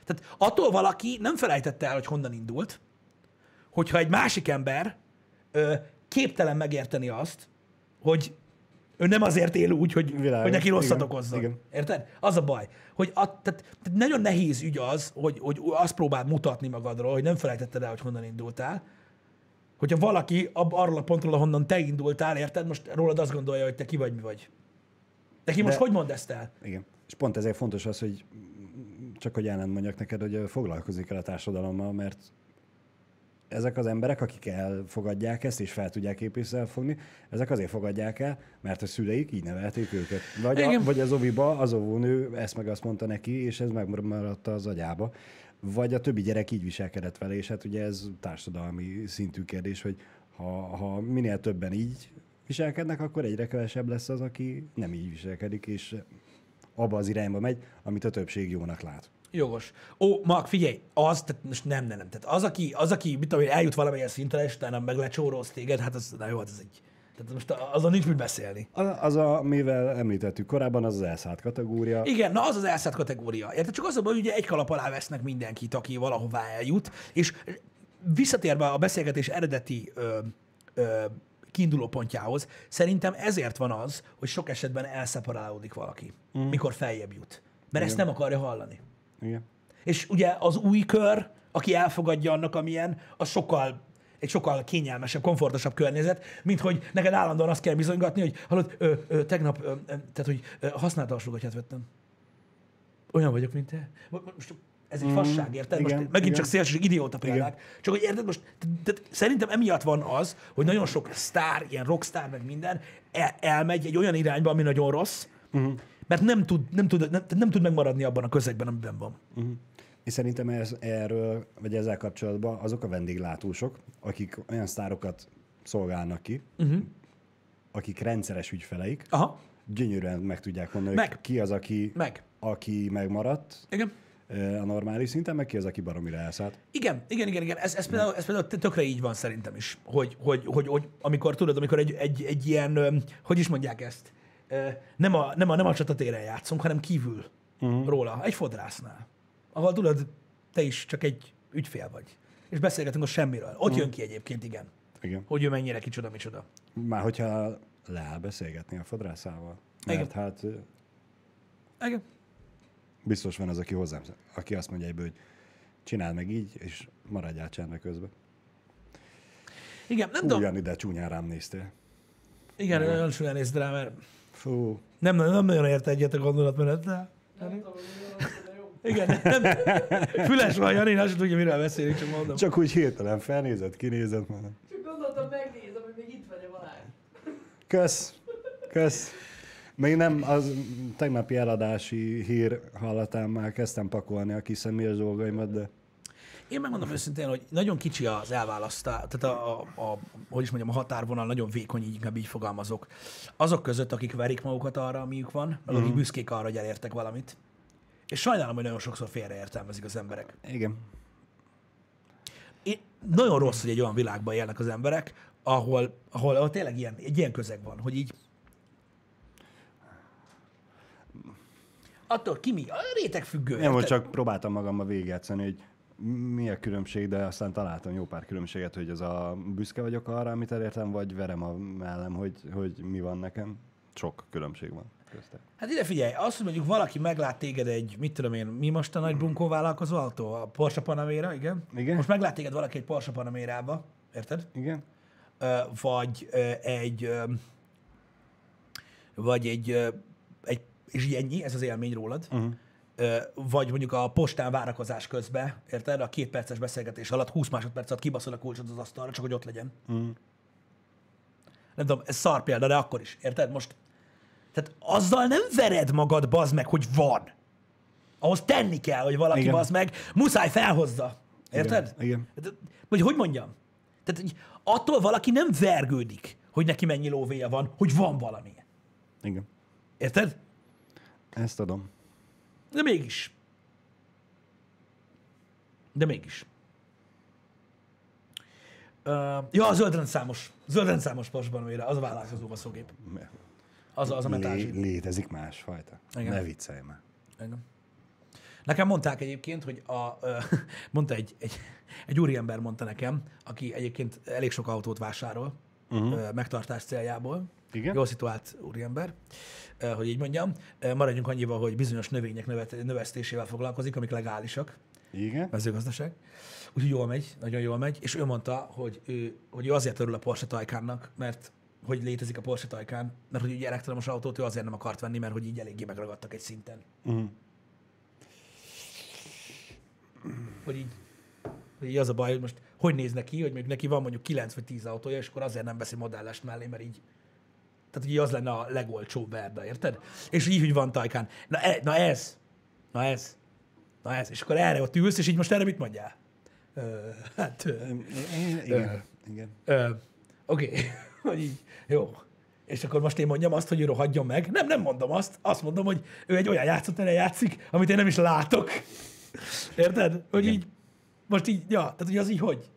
Tehát attól valaki nem felejtette el, hogy honnan indult, hogyha egy másik ember ö, képtelen megérteni azt, hogy ő nem azért él úgy, hogy, Világos, hogy neki rosszat igen, okozzon. igen. Érted? Az a baj. Hogy a, tehát, tehát nagyon nehéz ügy az, hogy, hogy azt próbáld mutatni magadról, hogy nem felejtetted el, hogy honnan indultál. Hogyha valaki ab, arról a pontról, ahonnan te indultál, érted? Most rólad azt gondolja, hogy te ki vagy, mi vagy. Neki most De- hogy mondd ezt el? Igen. És pont ezért fontos az, hogy csak hogy ellen mondjak neked, hogy foglalkozni kell a társadalommal, mert ezek az emberek, akik elfogadják ezt, és fel tudják épészel fogni, ezek azért fogadják el, mert a szüleik így nevelték őket. Vagy, a, Igen. vagy az oviba az óvónő ezt meg azt mondta neki, és ez megmaradt az agyába. Vagy a többi gyerek így viselkedett vele, és hát ugye ez társadalmi szintű kérdés, hogy ha, ha minél többen így viselkednek, akkor egyre kevesebb lesz az, aki nem így viselkedik, és abba az irányba megy, amit a többség jónak lát. Jogos. Ó, Mark, figyelj, az, tehát most nem, nem, nem. Tehát az, aki, az, aki mit tudom, eljut valamilyen szintre, és utána meg lecsóroz téged, hát az, na jó, hát egy, tehát most azon nincs mit beszélni. Az, az a, mivel említettük korábban, az az elszállt kategória. Igen, na az az elszállt kategória. Érted? Csak az a baj, hogy ugye egy kalap alá vesznek mindenkit, aki valahová eljut, és visszatérve a beszélgetés eredeti ö, ö, kiinduló pontjához, szerintem ezért van az, hogy sok esetben elszeparálódik valaki, mm. mikor feljebb jut. Mert ezt nem akarja hallani. Igen. És ugye az új kör, aki elfogadja annak, amilyen, az sokkal egy sokkal kényelmesebb, komfortosabb környezet, mint hogy neked állandóan azt kell bizonygatni, hogy hallod, ö, ö, tegnap, ö, tehát hogy ö, használt alsógatyát vettem. Olyan vagyok, mint te. Mo- mo- Most ez egy fasság, érted? Most igen, megint igen. csak szélsőség idióta példák. Csak hogy érted, most tehát szerintem emiatt van az, hogy nagyon sok sztár, ilyen rockstar, meg minden el, elmegy egy olyan irányba, ami nagyon rossz, uh-huh. mert nem tud, nem, tud, nem, nem tud megmaradni abban a közegben, amiben van. És szerintem ez, erről, vagy ezzel kapcsolatban azok a vendéglátósok, akik olyan sztárokat szolgálnak ki, uh-huh. akik rendszeres ügyfeleik, Aha, gyönyörűen meg tudják mondani, Meg. hogy ki az, aki, meg. aki megmaradt Igen. a normális szinten, meg ki az, aki baromira elszállt. Igen, igen, igen, igen. Ez, ez, például, ez például tökre így van szerintem is, hogy, hogy, hogy, hogy amikor tudod, amikor egy, egy, egy ilyen, hogy is mondják ezt, nem a, nem a, nem a csatatéren játszunk, hanem kívül uh-huh. róla, egy fodrásznál, ahol tudod, te is csak egy ügyfél vagy, és beszélgetünk a semmiről. Ott uh-huh. jön ki egyébként, igen, Igen. hogy ő mennyire kicsoda, micsoda. Már hogyha leáll beszélgetni a fodrászával. Mert Igen. hát Igen. biztos van az, aki hozzám, aki azt mondja egyből, hogy csináld meg így, és maradjál csendbe közben. Igen, nem tudom. Ugyan ide csúnyán rám néztél. Igen, nagyon súlyan nézd rá, mert Fú, nem, nem nagyon ért egyet a gondolatmenettel. Nem van, de jó. Igen, nem, füles van, Jani, azt tudja, miről beszélünk, csak mondom. csak úgy hirtelen felnézett, kinézett már. Csak gondoltam, megnézem, hogy még itt vagy a Balázs. Kösz, kösz. Még nem, az tegnapi eladási hír hallatán már kezdtem pakolni a kis személyes dolgaimat, de Én megmondom őszintén, hogy nagyon kicsi az elválasztás, tehát a, a, a, hogy is mondjam, a határvonal nagyon vékony, így inkább így fogalmazok. Azok között, akik verik magukat arra, amiük van, meg akik büszkék arra, hogy elértek valamit. És sajnálom, hogy nagyon sokszor félreértelmezik az emberek. igen. Én, nagyon rossz, hogy egy olyan világban élnek az emberek, ahol, ahol, ahol tényleg ilyen, egy ilyen közeg van, hogy így attól ki mi? A réteg függő. Én most csak próbáltam magamba végigjátszani, hogy mi a különbség, de aztán találtam jó pár különbséget, hogy az a büszke vagyok arra, amit elértem, vagy verem a mellem, hogy, hogy mi van nekem. Sok különbség van közte. Hát ide figyelj, azt, hogy mondjuk valaki meglát téged egy, mit tudom én, mi most a nagy bunkó vállalkozó autó? A Porsche Panamera, igen? Igen. Most meglát téged valaki egy Porsche Panamerába, érted? Igen? Ö, vagy ö, egy, ö, vagy egy, ö, egy, és így ennyi, ez az élmény rólad. Uh-huh. Vagy mondjuk a postán várakozás közben, érted? A két perces beszélgetés alatt 20 másodperc alatt kibaszol a kulcsot az asztalra, csak hogy ott legyen. Uh-huh. Nem tudom, ez szar példa, de akkor is, érted? Most, tehát azzal nem vered magad, bazd meg, hogy van. Ahhoz tenni kell, hogy valaki Igen. bazd meg, muszáj felhozza. Érted? Igen, igen. Tehát, Vagy hogy mondjam? Tehát attól valaki nem vergődik, hogy neki mennyi lóvéja van, hogy van valami. Igen. Érted? Ezt adom. De mégis. De mégis. Uh, ja, a zöld rendszámos. Zöld rendszámos pasban, az a vállalkozó baszógép. Az, az a. Lé- létezik másfajta. Igen. Ne viccelj már. Igen. Nekem mondták egyébként, hogy a, ö, mondta egy, egy, egy úriember mondta nekem, aki egyébként elég sok autót vásárol uh-huh. megtartás céljából. Igen? Jól szituált úriember, ö, hogy így mondjam. Ö, Maradjunk annyival, hogy bizonyos növények növet, növesztésével foglalkozik, amik legálisak, Igen? mezőgazdaság. Úgyhogy jól megy, nagyon jól megy, és ő mondta, hogy ő, hogy ő azért örül a Porsche Taycannak, mert hogy létezik a Porsche Taycan, mert hogy ugye elektromos autót ő azért nem akart venni, mert hogy így eléggé megragadtak egy szinten. Uh-huh. hogy így, hogy így az a baj, hogy most hogy néz neki, hogy még neki van mondjuk 9 vagy 10 autója, és akkor azért nem veszi modellest mellé, mert így, tehát így az lenne a legolcsóbb verda, érted? És így, hogy van Tajkán. Na, e, na ez, na ez, na ez, és akkor erre ott ülsz, és így most erre mit mondjál? Ö, hát, ö, Igen. Igen. ö, oké, hogy így, jó. És akkor most én mondjam azt, hogy ő rohadjon meg? Nem, nem mondom azt. Azt mondom, hogy ő egy olyan játszótere játszik, amit én nem is látok. Érted? Hogy így, most így, ja, tehát hogy az így hogy?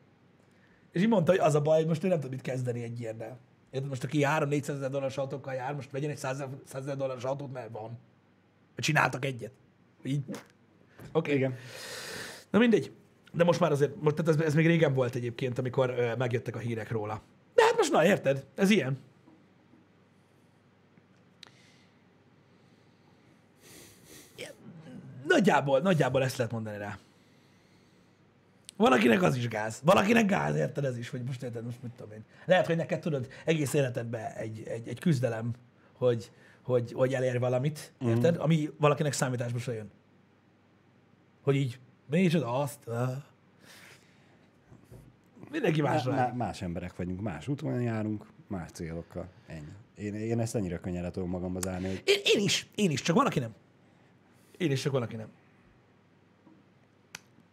És így mondta, hogy az a baj, hogy most ő nem tud mit kezdeni egy ilyennel. Érted? Most aki 3-400 ezer dolláros autókkal jár, most vegyen egy 100 ezer dolláros autót, mert van. Csináltak egyet. Így. Oké. Okay. Igen. Na mindegy. De most már azért, most, tehát ez, ez még régen volt egyébként, amikor ö, megjöttek a hírek róla. De hát most na, érted? Ez ilyen. Nagyjából, nagyjából ezt lehet mondani rá. Valakinek az is gáz. Valakinek gáz, érted ez is, hogy most érted, most mit tudom én. Lehet, hogy neked tudod, egész életedben egy, egy, egy küzdelem, hogy, hogy, hogy elérj valamit, érted? Mm. Ami valakinek számításba se jön. Hogy így, micsoda azt? Ah. Mindenki Má, másra. má, más emberek vagyunk, más úton járunk, más célokkal. Ennyi. Én, én ezt annyira könnyen le tudom magamba zárni, hogy Én, én is, én is, csak van, aki nem. Én is, csak van, aki nem.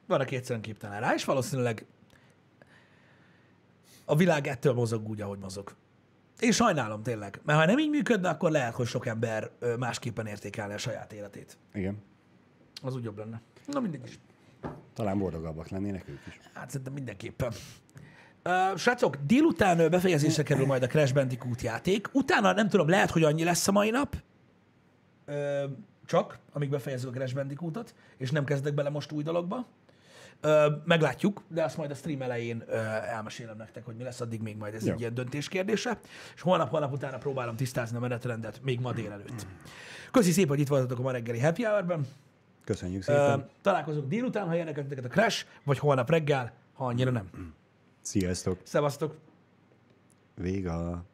Van, aki egyszerűen képtelen rá, és valószínűleg a világ ettől mozog úgy, ahogy mozog. Én sajnálom tényleg, mert ha nem így működne, akkor lehet, hogy sok ember másképpen értékelne a saját életét. igen, Az úgy jobb lenne. Na mindegy is. talán boldogabbak lennének ők is. Hát szerintem mindenképpen. Uh, srácok, délután ö, befejezésre kerül majd a Crash Bandicoot játék. Utána nem tudom, lehet, hogy annyi lesz a mai nap. Ö, csak, amíg befejezzük a Crash Bandicootot, és nem kezdek bele most új dologba. Ö, meglátjuk, de azt majd a stream elején ö, elmesélem nektek, hogy mi lesz, addig még majd ez Jó. egy ilyen döntés kérdése. És holnap, holnap utána próbálom tisztázni a menetrendet, még ma délelőtt. Köszi szépen, hogy itt voltatok a ma reggeli happy hour-ben. Köszönjük Ö, szépen. találkozunk délután, ha titeket a Crash, vagy holnap reggel, ha annyira nem. Sziasztok. Szevasztok! Vége.